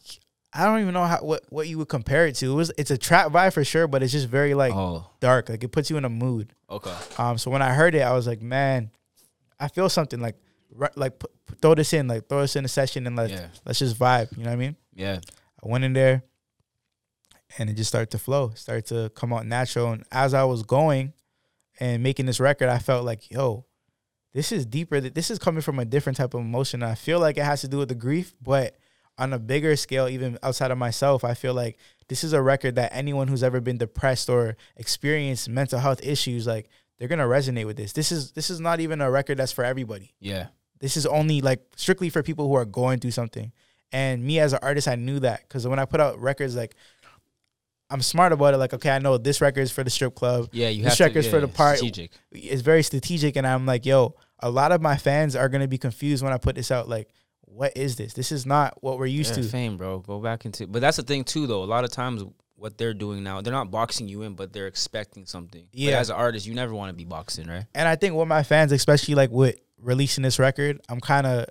I don't even know how what, what you would compare it to. It was it's a trap vibe for sure, but it's just very like oh, dark. Like it puts you in a mood. okay. Um, so when I heard it, I was like, man, I feel something like, ri- like p- throw this in, like throw this in a session and let's Yeah, let's just vibe. You know what I mean? yeah, I went in there, and it just started to flow, started to come out natural. And as I was going and making this record, I felt like, yo, this is deeper. This is coming from a different type of emotion. I feel like it has to do with the grief, but on a bigger scale, even outside of myself, I feel like this is a record that anyone who's ever been depressed or experienced mental health issues, like they're gonna resonate with this. This is this is not even a record that's for everybody. yeah, This is only like strictly for people who are going through something. And me as an artist, I knew that because when I put out records, like I'm smart about it. Like, okay, I know this record is for the strip club. yeah. You This have to. record's for the part- Strategic. It's very strategic, and I'm like, yo, a lot of my fans are gonna be confused when I put this out. Like, what is this? This is not what we're used yeah, to. fame, bro. Go back into. But that's the thing too, though. A lot of times, what they're doing now, they're not boxing you in, but they're expecting something. But Yeah. as an artist, you never want to be boxing, right? and I think with my fans, especially like with releasing this record, I'm kind of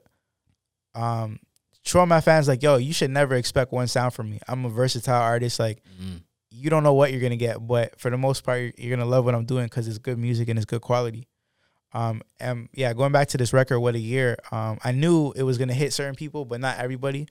um showing my fans like, yo, you should never expect one sound from me. I'm a versatile artist. Like, Mm. you don't know what you're gonna get, but for the most part, you're, you're gonna love what I'm doing because it's good music and it's good quality. Um, and yeah, going back to this record, what a year. Um, I knew it was gonna hit certain people, but not everybody.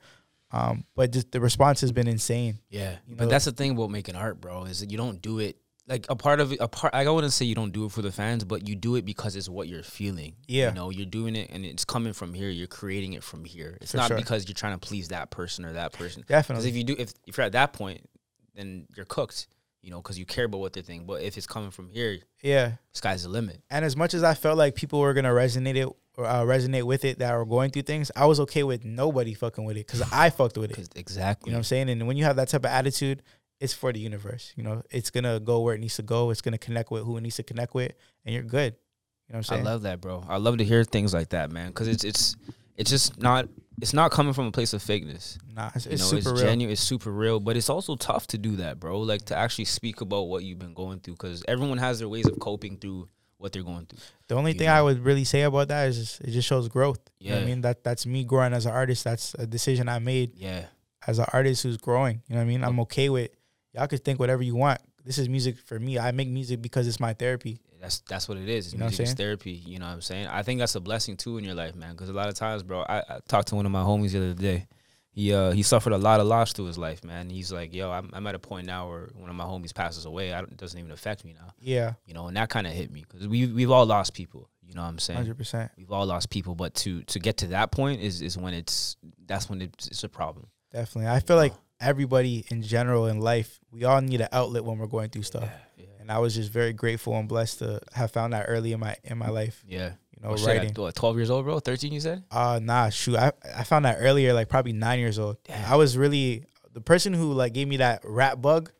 Um, but just the response has been insane. Yeah, You but that's the thing about making art, bro. Is that you don't do it like a part of it. A part. I wouldn't say you don't do it for the fans, but you do it because it's what you're feeling. Yeah. you know, you're doing it and it's coming from here. You're creating it from here. It's For not sure. because you're trying to please that person or that person. Definitely. Because if you do, if if you're at that point, then you're cooked. You know, because you care about what they think. But if it's coming from here, yeah. sky's the limit. And as much as I felt like people were gonna resonate it, or, uh, resonate with it that were going through things, I was okay with nobody fucking with it because I fucked with it. exactly. You know what I'm saying? And when you have that type of attitude, it's for the universe. You know, it's gonna go where it needs to go. It's gonna connect with who it needs to connect with, and you're good. You know what I'm I saying? love that, bro. I love to hear things like that, man. Because it's it's it's just not it's not coming from a place of fakeness. nah, it's, it's know, super it's real. genuine. It's super real, but it's also tough to do that, bro. Like to actually speak about what you've been going through, because everyone has their ways of coping through what they're going through. The only thing know. I would really say about that is just, it just shows growth. You know what I mean? That that's me growing as an artist. That's a decision I made Yeah, as an artist who's growing. You know what I mean? I'm okay with y'all could think whatever you want. This is music for me. I make music because it's my therapy. that's that's what it is. It's You know what I'm music is therapy. You know what I'm saying? I think that's a blessing too in your life, man. Because a lot of times, bro, I, I talked to one of my homies the other day. he uh he suffered a lot of loss through his life, man. He's like, yo, I'm, I'm at a point now where one of my homies passes away, I don't, it doesn't even affect me now, Yeah, you know, and that kind of hit me because we we've all lost people, you know what I'm saying? hundred percent. We've all lost people, but to to get to that point is is when it's that's when it's, it's a problem. Definitely. I feel like everybody in general in life, we all need an outlet when we're going through stuff. yeah, And I was just very grateful and blessed to have found that early in my in my life. yeah. You know, shit, writing. at, what, 12 years old, bro? 13, you said? Uh nah, shoot. I I found that earlier, like probably nine years old. Damn. I was really the person who like gave me that rap bug,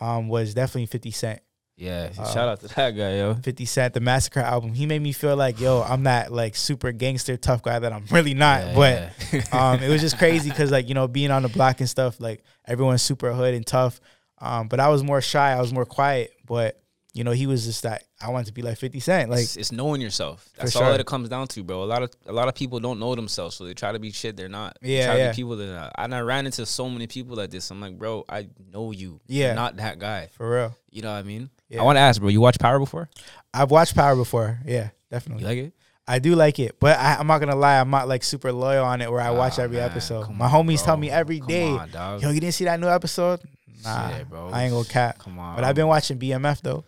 um, was definitely Fifty Cent. Yeah. Uh, shout out to that guy, yo. 50 Cent, the Massacre album. He made me feel like, yo, I'm that like super gangster tough guy that I'm really not. Yeah, but yeah. um, it was just crazy because like you know being on the block and stuff, like everyone's super hood and tough. Um, but I was more shy. I was more quiet. But you know he was just that I wanted to be like 50 Cent. Like it's, it's knowing yourself. That's sure. all that it comes down to, bro. A lot of a lot of people don't know themselves, so they try to be shit they're not. They Yeah, try to be people they're not. And I ran into so many people like this. I'm like, bro, I know you. Yeah. You're not that guy. for real. You know what I mean? Yeah. I want to ask, bro. You watch Power before? I've watched Power before. Yeah, definitely. You like it? I do like it, but I, I'm not gonna lie. I'm not like super loyal on it where I watch every man, episode. My on, homies tell me every Come day, on. "Yo, you didn't see that new episode?" Nah, Shit, bro. I ain't gonna cap. Come on. But I've been watching BMF though.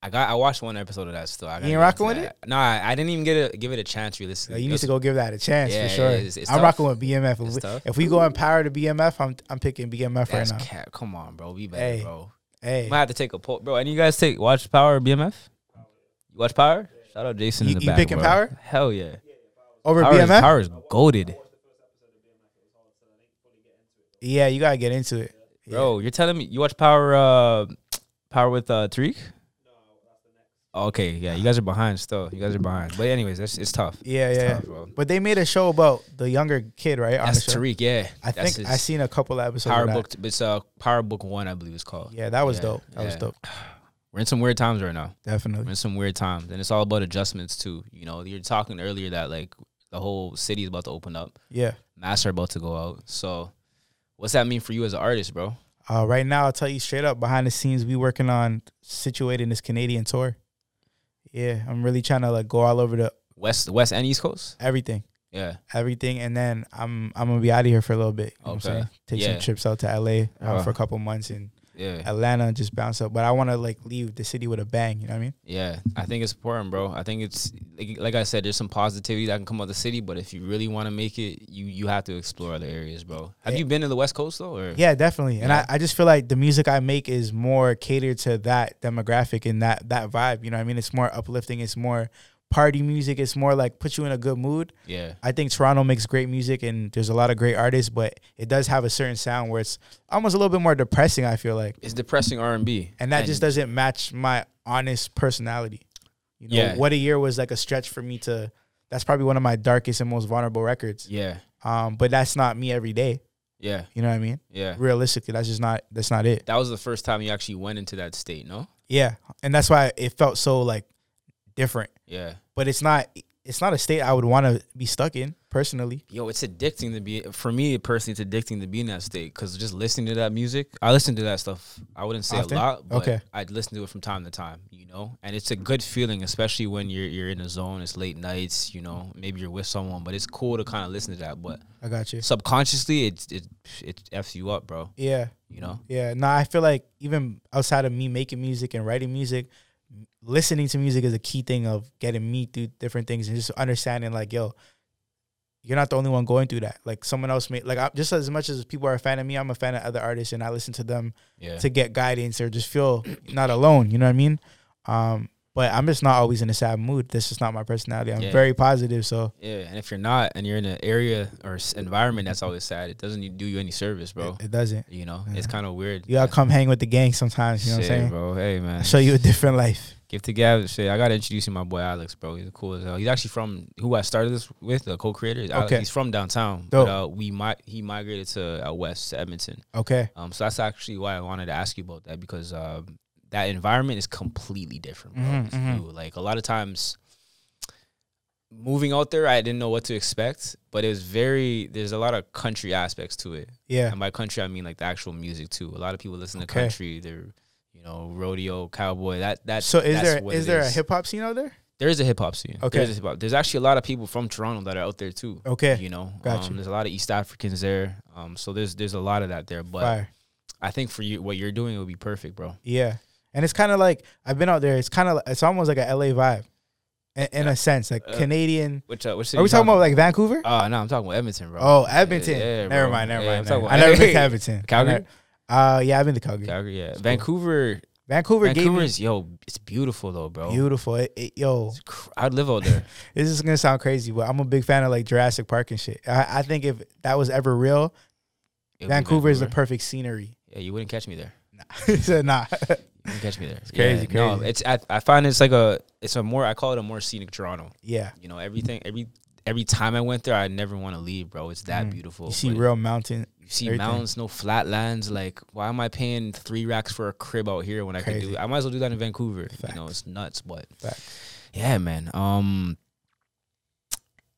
I got. I watched one episode of that. Still, I gotta ain't rocking with that. No, I, I didn't even get it. Give it a chance. Realistically, Yeah, you need to go give that a chance Yeah, for sure. it's- it's I'm tough. rocking with BMF. If we, if we go in power to BMF, I'm I'm picking BMF right now. cat. Come on, bro. Be better, Hey. bro. Hey, Might have to take a poll, bro. Any of you guys take watch Power or BMF? You watch Power? Shout out Jason You- in the you back. picking bro. Power? Hell yeah. over Power is, BMF. Power is goaded, Yeah, you gotta get into it, Yeah. bro. You're telling me you watch Power? Uh, Power with uh, Tariq? Okay, yeah, you guys are behind still. You guys are behind. But anyways, that's it's tough. Yeah, It's yeah. tough, bro. But they made a show about the younger kid, right? on That's. Tariq, yeah. I That's think I seen a couple episodes. Power of that. Book. It's uh Power Book One, I believe it's called. Yeah, that was Yeah, dope. That was dope. We're in some weird times right now. Definitely, we're in some weird times, and it's all about adjustments too. You know, you're talking earlier that like the whole city is about to open up. Yeah. Masks are about to go out. So, what's that mean for you as an artist, bro? Uh, right now, I'll tell you straight up. Behind the scenes, we working on situating this Canadian tour. Yeah, I'm really trying to like go all over the West, West and East Coast. everything, Yeah, everything, and then I'm I'm gonna be out of here for a little bit. You know what I'm Okay. saying? Take Yeah. some trips out to LA uh, Uh. for a couple months and yeah, Atlanta and just bounce up. But I want to like leave the city with a bang. You know what I mean? yeah. I think it's important, bro. I think it's like, like I said, there's some positivity that can come out of the city, but if you really want to make it, you you have to explore other areas, bro. Have Yeah. you been to the West Coast though? Or Yeah, definitely. And I, I just feel like the music I make is more catered to that demographic and that that vibe. You know what I mean? It's more uplifting. It's more party music. It's more like put you in a good mood. yeah, I think Toronto makes great music and there's a lot of great artists, but it does have a certain sound where it's almost a little bit more depressing, I feel like. it's depressing R and B, And that just doesn't match my honest personality. You know, Yeah. what a year was like a stretch for me to that's probably one of my darkest and most vulnerable records. yeah, Um, but that's not me every day. yeah, You know what I mean? yeah. Realistically, that's just not that's not it. That was the first time you actually went into that state, no? Yeah, and that's why it felt so like different. Yeah. But it's not. It's not a state I would want to be stuck in personally. Yo, it's addicting to be for me personally. It's addicting to be in that state because just listening to that music, I listen to that stuff. I wouldn't say Often? a lot, but Okay. I'd listen to it from time to time. You know, and it's a good feeling, especially when you're you're in a zone. It's late nights. You know, maybe you're with someone, but it's cool to kind of listen to that. But I got you. subconsciously, it it it f's you up, bro. Yeah, You know. yeah. No, I feel like even outside of me making music and writing music, listening to music is a key thing of getting me through different things and just understanding like, yo, you're not the only one going through that. Like someone else may like I, just as much as people are a fan of me, I'm a fan of other artists and I listen to them Yeah. to get guidance or just feel not alone. You know what I mean? Um, but I'm just not always in a sad mood. This is not my personality. I'm Yeah. very positive. So yeah, and if you're not, and you're in an area or environment that's always sad, it doesn't do you any service, bro. it, it doesn't. You know, Yeah. it's kind of weird. You gotta come hang with the gang sometimes. You know what I'm saying? bro. Hey, man. Show you a different life. gifted gab shit. I gotta introduce you to my boy Alex, bro. He's cool as hell. He's actually from who I started this with, the co-creator. He's Alex. Okay. He's from downtown, Dope. but uh, we might he migrated to uh, west to Edmonton. Okay. Um, so that's actually why I wanted to ask you about that because um, that environment is completely different, bro. Mhm, mhm. new. Like a lot of times, moving out there, I didn't know what to expect, but it was very. There's a lot of country aspects to it. Yeah. And by country, I mean like the actual music too. A lot of people listen to country. They're you know rodeo, cowboy. That that. So is there is it a hip hop scene out there? There is a hip hop scene. Okay. There's, there's actually a lot of people from Toronto that are out there too. Okay. You know, Gotcha. um, there's a lot of East Africans there. Um, so there's there's a lot of that there. But Fire. I think for you, what you're doing would be perfect, bro. Yeah, and it's kind of like I've been out there. It's kind of it's almost like a LA vibe, in, in a sense, like Uh, Canadian. Which uh, which Are we you talking about like Vancouver? Uh, no, I'm talking about Edmonton, bro. Oh, Edmonton. yeah, never bro. mind. Never Yeah, I'm mind. talking never- I about- never been to Edmonton. Calgary? Uh, yeah, I've been to Calgary. Calgary, yeah. Vancouver, Vancouver, gave me Vancouver's yo, it's beautiful though, bro. beautiful. It, it- yo, cr- I'd live out there. this is gonna sound crazy, but I'm a big fan of like Jurassic Park and shit. I, I think if that was ever real, It would be Vancouver is the perfect scenery. Yeah, you wouldn't catch me there. he said, "Nah." You wouldn't catch me there. It's crazy, No, crazy. it's I, I find it's like a it's a more I call it a more scenic Toronto. yeah, You know, everything every every time I went there, I never want to leave, bro. It's that Mm. beautiful. you see But real mountain. you see everything. mountains, no flatlands. Like, why am I paying three racks for a crib out here when I could Crazy. do? I might as well do that in Vancouver. You know, it's nuts, but Facts. yeah, man. Um,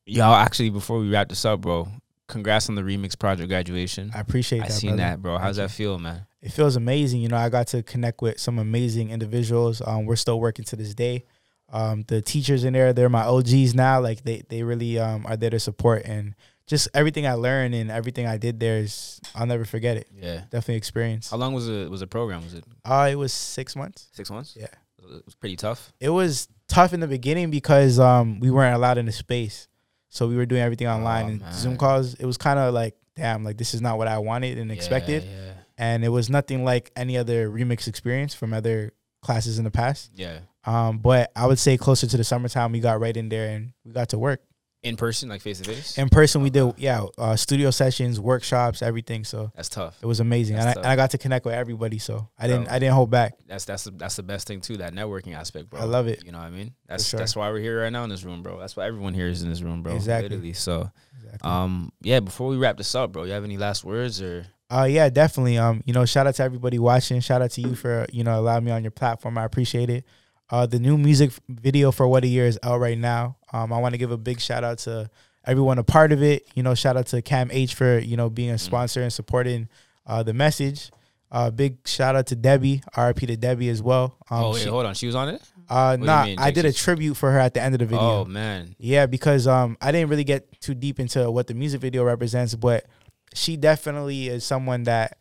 y'all actually before we wrap this up, bro. Congrats on the remix project graduation. I appreciate I that. seen brother. that, bro. How's that feel, man? it feels amazing. You know, I got to connect with some amazing individuals. Um, we're still working to this day. Um, the teachers in there, they're my OGs now. Like they, they really um, are there to support and just everything I learned and everything I did there is I'll never forget it. Yeah. Definitely experience. How long was it was the program? Was it Uh, it was six months. six months? Yeah. It was pretty tough. It was tough in the beginning because um, we weren't allowed in the space, so we were doing everything online Oh, and man. Zoom calls. It was kind of like, damn, like this is not what I wanted and expected. Yeah. and it was nothing like any other remix experience from other classes in the past. Yeah. Um, but I would say closer to the summertime, we got right in there and we got to work In person, like face to face. in person. We did yeah, uh, studio sessions, workshops, everything. So That's tough. it was amazing, and I, and I got to connect with everybody. So I didn't I didn't hold back. That's that's the, that's the best thing too. That networking aspect, bro. I love it. You know what I mean? That's sure. that's why we're here right now in this room, bro. That's why everyone here is in this room, bro. Exactly. Literally. So, Exactly. um, yeah. Before we wrap this up, bro, you have any last words or? Uh, yeah, definitely. Um, you know, shout out to everybody watching. Shout out to you for you know allowing me on your platform. I appreciate it. Uh, the new music video for What a Year is out right now. Um, I want to give a big shout out to everyone a part of it. You know, shout out to CAMH for you know being a sponsor and supporting uh, the message. Uh, big shout out to Debbie, RIP to Debbie as well. Um, oh wait, she- hold on. She was on it. uh, nah? I did a tribute for her at the end of the video. Oh man. Yeah, because um I didn't really get too deep into what the music video represents, but she definitely is someone that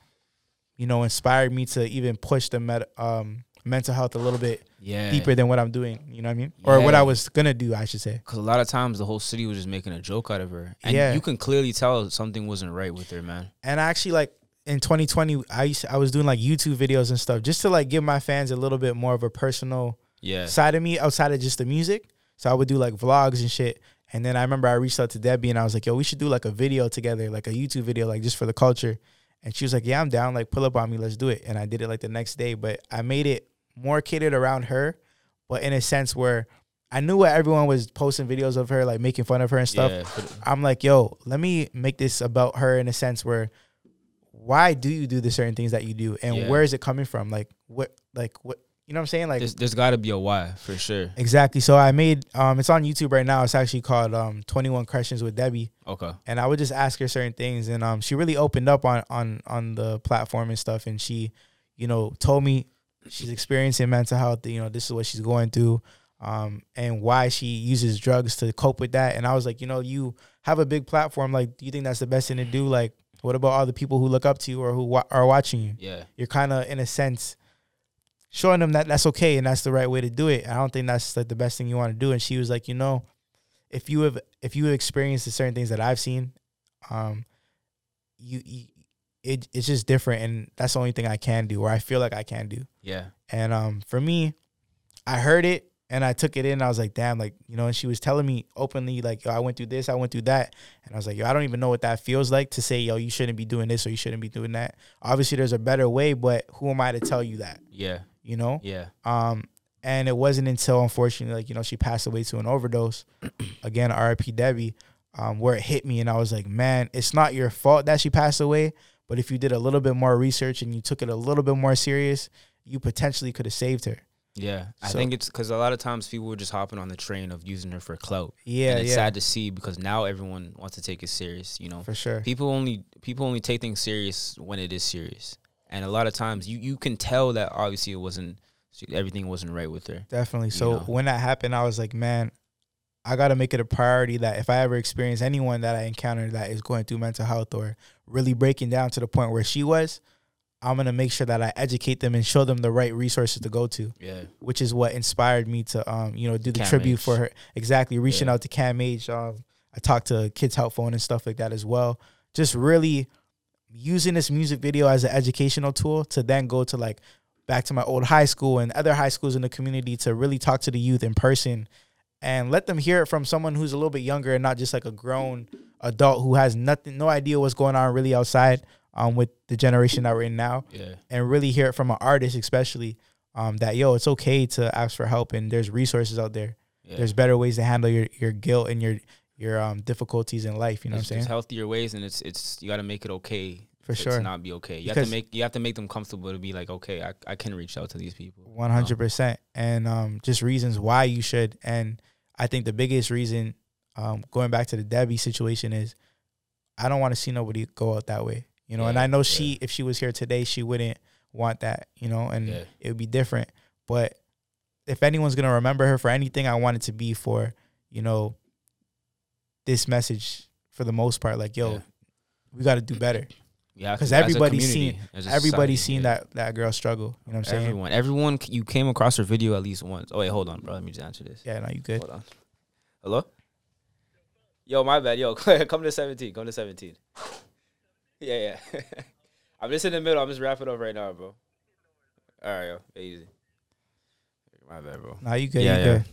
you know inspired me to even push the med- um mental health a little bit Yeah. deeper than what I'm doing. You know what I mean? Or what I was gonna do, I should say. Because a lot of times the whole city was just making a joke out of her, and Yeah. you can clearly tell something wasn't right with her, man. And I actually like in 2020, I used I was doing like YouTube videos and stuff just to like give my fans a little bit more of a personal Yeah. side of me outside of just the music. So I would do like vlogs and shit. And then I remember I reached out to Debbie and I was like, yo, we should do like a video together, like a YouTube video, like just for the culture. And she was like, yeah, I'm down. Like, pull up on me. Let's do it. And I did it like the next day. But I made it more catered around her, but in a sense where I knew what everyone was posting videos of her, like making fun of her and stuff. Yeah. I'm like, yo, let me make this about her in a sense where why do you do the certain things that you do and Yeah. where is it coming from? Like what like what you know what I'm saying? Like There's, there's got to be a why for sure. Exactly. So I made um it's on YouTube right now. It's actually called um 21 questions with Debbie. Okay. And I would just ask her certain things and um she really opened up on on on the platform and stuff and she, you know, told me she's experiencing mental health, you know, this is what she's going through um and why she uses drugs to cope with that. And I was like, you know, you have a big platform like do you think that's the best thing to do? Like what about all the people who look up to you or who wa- are watching you? Yeah. you're kind of in a sense showing them that that's okay and that's the right way to do it. I don't think that's like the best thing you want to do. And she was like, you know, if you have if you have experienced the certain things that I've seen, um, you, you it it's just different, and that's the only thing I can do, or I feel like I can do. Yeah. And um, for me, I heard it and I took it in. I was like, damn, like you know. And she was telling me openly, like, yo, I went through this, I went through that, and I was like, yo, I don't even know what that feels like to say, yo, you shouldn't be doing this or you shouldn't be doing that. Obviously, there's a better way, but who am I to tell you that? Yeah. You know. Yeah. Um, and it wasn't until unfortunately, like you know, she passed away to an overdose. Again, R.I.P. Debbie. Um, where it hit me, and I was like, man, it's not your fault that she passed away. But if you did a little bit more research and you took it a little bit more serious, you potentially could have saved her. Yeah. I So- think it's because a lot of times people were just hopping on the train of using her for clout. Yeah, and it's yeah, sad to see because now everyone wants to take it serious. You know, for sure. people only people only take things serious when it is serious, and a lot of times you you can tell that obviously it wasn't everything wasn't right with her. Definitely. So know. when that happened, I was like, man, I got to make it a priority that if I ever experience anyone that I encounter that is going through mental health or really breaking down to the point where she was, I'm going to make sure that I educate them and show them the right resources to go to, Yeah. which is what inspired me to, um, you know, do the Cam tribute H. for her. Exactly. Reaching Yeah. out to CAMH. Um, I talked to Kids Help Phone and stuff like that as well. Just really using this music video as an educational tool to then go to like back to my old high school and other high schools in the community to really talk to the youth in person and let them hear it from someone who's a little bit younger and not just like a grown adult who has nothing no idea what's going on really outside um with the generation that we're in now Yeah. and really hear it from an artist especially um that yo it's okay to ask for help and there's resources out there Yeah. there's better ways to handle your your guilt and your your um difficulties in life you know there's, what i'm saying? there's healthier ways, and it's it's you got to make it okay For to- sure. to not be okay. You have to make you have to make them comfortable to be like, okay, I, I can reach out to these people. One hundred percent, and um, just reasons why you should. And I think the biggest reason, um, going back to the Debbie situation, is I don't want to see nobody go out that way. You know, and I know yeah. she, if she was here today, she wouldn't want that. You know, and Yeah. it would be different. But if anyone's gonna remember her for anything, I want it to be for you know this message for the most part. Like, yo, Yeah. we got to do better Yeah, because everybody's seen everybody's seen yeah. that that girl struggle. You know what I'm saying? Everyone, everyone, you came across her video at least once. Oh wait, hold on, bro. Let me just answer this. Yeah, no, you good. Hold on. Hello. Yo, my bad. Yo, come to seventeen. Come to seventeen. Yeah, yeah. I'm just in the middle. I'm just wrapping up right now, bro. All right, yo, easy. My bad, bro. No, you good. Yeah, you yeah. good.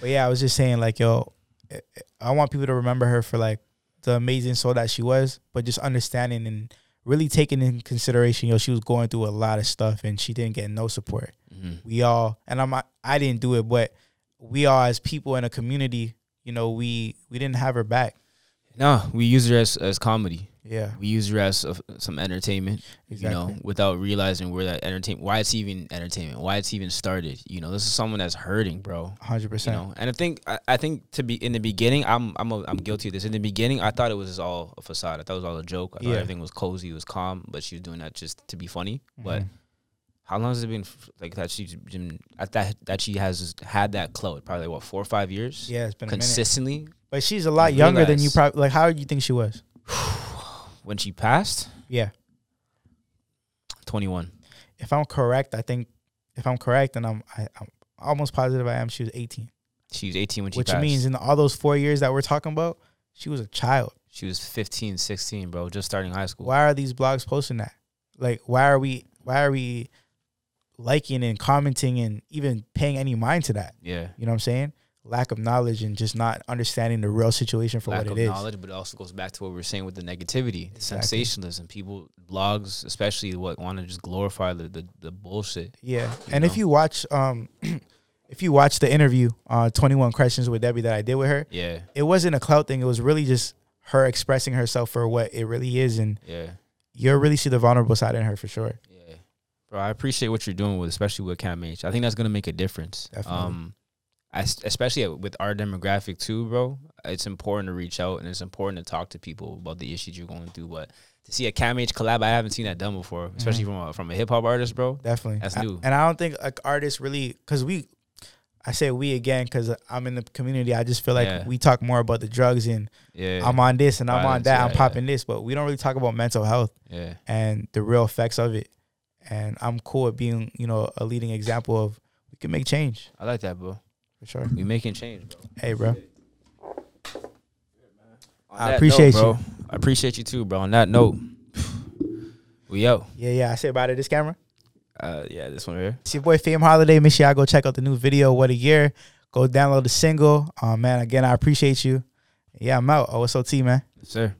But yeah, I was just saying, like, yo, I- I want people to remember her for like the amazing soul that she was, but just understanding and really taking in consideration, yo, she was going through a lot of stuff and she didn't get no support. hmm We all, and I'm, I didn't do it, but we all as people in a community, you know, we we didn't have her back. No, we use her as as comedy. Yeah, We use her as uh, some entertainment. exactly. You know, without realizing where that entertainment, why it's even entertainment, why it's even started. You know, this is someone that's hurting, bro. hundred You percent. know, and I think I, I think to be in the beginning, I'm I'm a, I'm guilty of this. In the beginning, I thought it was just all a facade. I thought it was all a joke. I thought Yeah. everything was cozy, it was calm, but she was doing that just to be funny. But Mhm. how long has it been like that? She's been at that that she has had that clout probably what four or five years Yeah, it's been a consistently. But she's a lot younger than you probably. Like, how do you think she was? When she passed, Yeah. twenty one. if I'm correct, I think if I'm correct, and I'm I, I'm almost positive I am. She was 18, She was eighteen when she passed. which passed. means in all those four years that we're talking about, she was a child. she was 15, 16, bro, just starting high school. Why are these blogs posting that? Like, why are we why are we liking and commenting and even paying any mind to that? Yeah. You know what I'm saying? Lack of knowledge and just not understanding the real situation for lack what it is. knowledge, but it also goes back to what we were saying with the negativity, the Exactly. sensationalism. People, blogs, especially what want to just glorify the, the, the bullshit. Yeah, and if you watch, um, if you watch the interview, uh, 21 questions with Debbie that I did with her, Yeah, it wasn't a clout thing. It was really just her expressing herself for what it really is, and yeah, you'll really see the vulnerable side in her for sure. yeah. Bro, I appreciate what you're doing with, especially with CAMH. I think that's gonna make a difference. Definitely. Um, especially with our demographic too, bro. It's important to reach out and it's important to talk to people about the issues you're going through. But to see a CAMH collab, I haven't seen that done before, especially mm-hmm. from a, from a hip hop artist, bro. Definitely, That's I- new. and I don't think like artists really, because we, I say we again because I'm in the community. I just feel like Yeah. we talk more about the drugs and Yeah, I'm on this and I'm on that. yeah, I'm popping this, but we don't really talk about mental health yeah, and the real effects of it. And I'm cool with being, you know, a leading example of we can make change I like that, bro. For sure. We making change, bro. Hey, bro. On I that appreciate note, bro. I appreciate you too, bro. On that note, we out. Yeah, yeah. I say about it. This camera. Uh, yeah, this one here. It's your boy Fame Holiday. Make sure y'all go check out the new video. What a year. Go download the single. Oh man, again, I appreciate you. Yeah, I'm out. OSOT, man. Yes, sir.